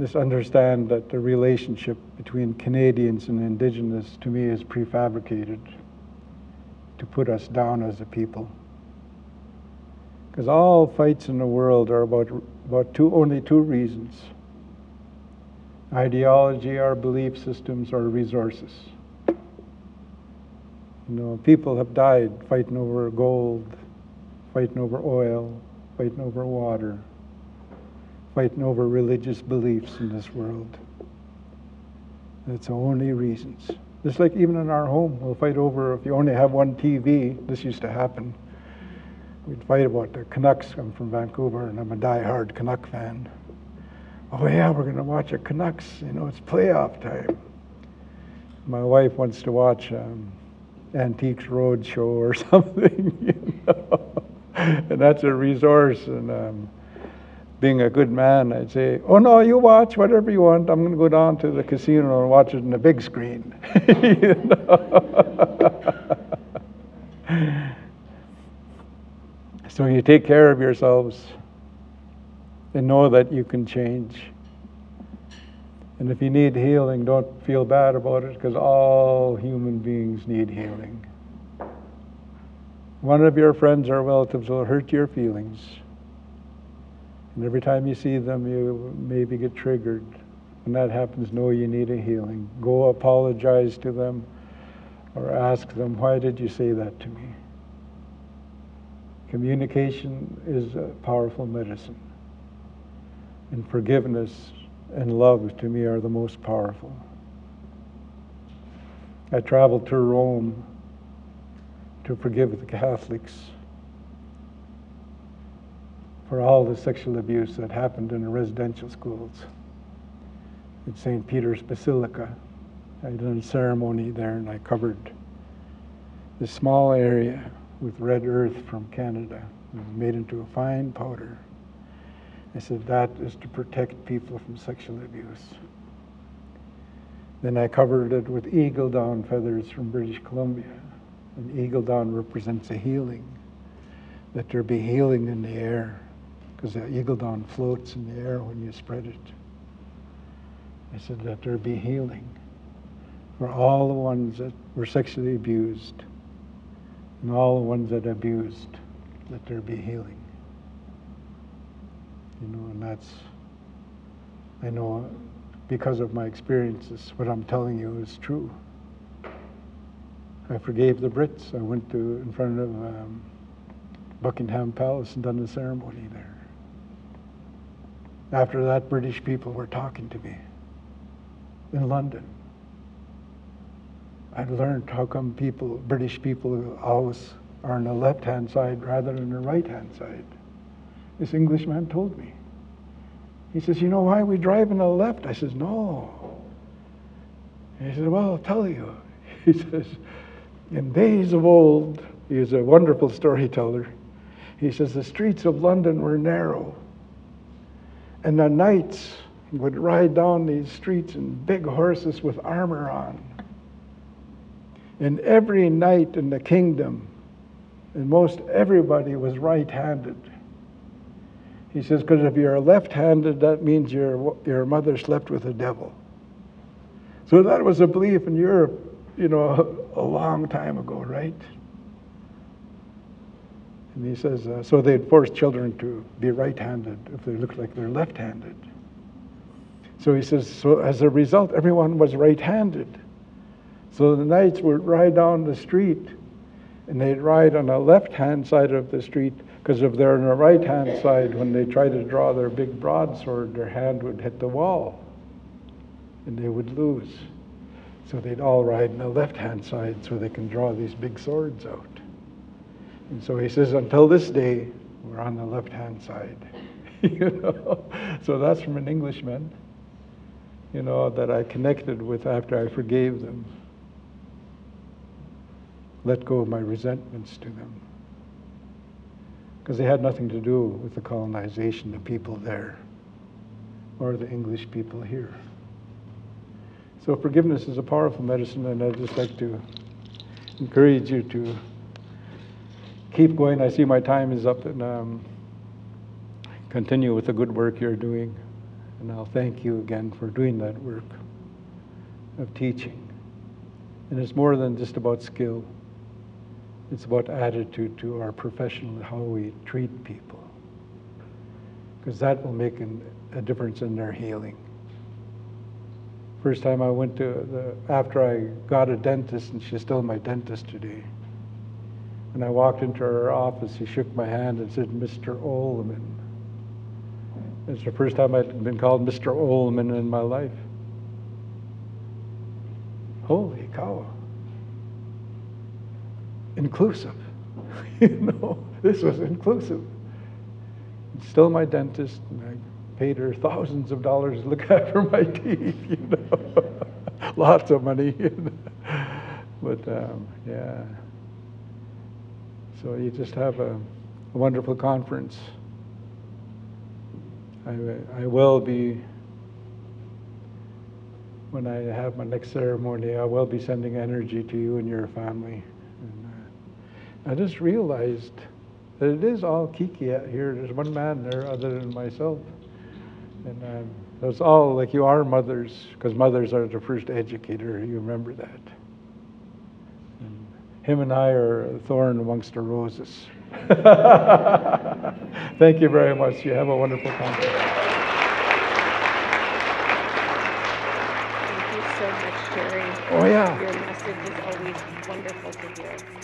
[SPEAKER 1] Just understand that the relationship between Canadians and Indigenous to me is prefabricated to put us down as a people. Because all fights in the world are about, about two, only two reasons ideology, our belief systems, our resources. You know, people have died fighting over gold, fighting over oil, fighting over water, fighting over religious beliefs in this world. That's the only reasons. Just like even in our home, we'll fight over if you only have one TV. This used to happen. We'd fight about the Canucks. I'm from Vancouver, and I'm a die-hard Canuck fan oh yeah, we're going to watch a Canucks. You know, it's playoff time. My wife wants to watch um, Antiques Roadshow or something, you know? and that's a resource. And um, being a good man, I'd say, oh no, you watch whatever you want. I'm going to go down to the casino and watch it on the big screen. so you take care of yourselves and know that you can change. And if you need healing, don't feel bad about it because all human beings need healing. One of your friends or relatives will hurt your feelings. And every time you see them, you maybe get triggered. When that happens, know you need a healing. Go apologize to them or ask them, Why did you say that to me? Communication is a powerful medicine and forgiveness and love to me are the most powerful. I traveled to Rome to forgive the Catholics for all the sexual abuse that happened in the residential schools at St. Peter's Basilica. I did a ceremony there and I covered this small area with red earth from Canada. It was made into a fine powder. I said, that is to protect people from sexual abuse. Then I covered it with eagle down feathers from British Columbia. And eagle down represents a healing, that there be healing in the air, because the eagle down floats in the air when you spread it. I said that there be healing for all the ones that were sexually abused and all the ones that abused, that there be healing. You know, and that's, I know because of my experiences, what I'm telling you is true. I forgave the Brits. I went to in front of um, Buckingham Palace and done the ceremony there. After that, British people were talking to me in London. I learned how come people, British people, always are on the left-hand side rather than the right-hand side. This Englishman told me. He says, You know why we drive on the left? I says, No. He says, Well, I'll tell you. He says, In days of old, he is a wonderful storyteller. He says, The streets of London were narrow. And the knights would ride down these streets in big horses with armor on. And every knight in the kingdom, and most everybody was right handed. He says, because if you're left-handed, that means your, your mother slept with the devil. So that was a belief in Europe you know, a long time ago, right? And he says, uh, so they'd force children to be right handed if they looked like they're left handed. So he says, so as a result, everyone was right handed. So the knights would ride down the street and they'd ride on the left hand side of the street because if they're on the right hand side, when they try to draw their big broadsword, their hand would hit the wall and they would lose. So they'd all ride on the left hand side so they can draw these big swords out. And so he says, until this day, we're on the left hand side. you know? So that's from an Englishman, you know, that I connected with after I forgave them. Let go of my resentments to them. Because they had nothing to do with the colonization, the people there, or the English people here. So forgiveness is a powerful medicine, and I'd just like to encourage you to keep going. I see my time is up, and um, continue with the good work you're doing. And I'll thank you again for doing that work of teaching. And it's more than just about skill. It's about attitude to our profession, how we treat people. Because that will make an, a difference in their healing. First time I went to the, after I got a dentist, and she's still my dentist today. When I walked into her office, he shook my hand and said, Mr. Olman. It's the first time I'd been called Mr. Olman in my life. Holy cow. Inclusive. you know, this was inclusive. Still my dentist, and I paid her thousands of dollars to look after my teeth, you know. Lots of money. But um, yeah. So you just have a, a wonderful conference. I, I will be, when I have my next ceremony, I will be sending energy to you and your family. I just realized that it is all Kiki out here. There's one man there other than myself. And um, it's all like you are mothers, because mothers are the first educator. You remember that. And him and I are a thorn amongst the roses. Thank you very much. You have a wonderful conference.
[SPEAKER 2] Thank you so much, Jerry.
[SPEAKER 1] Oh, yeah.
[SPEAKER 2] Your message is always wonderful to hear.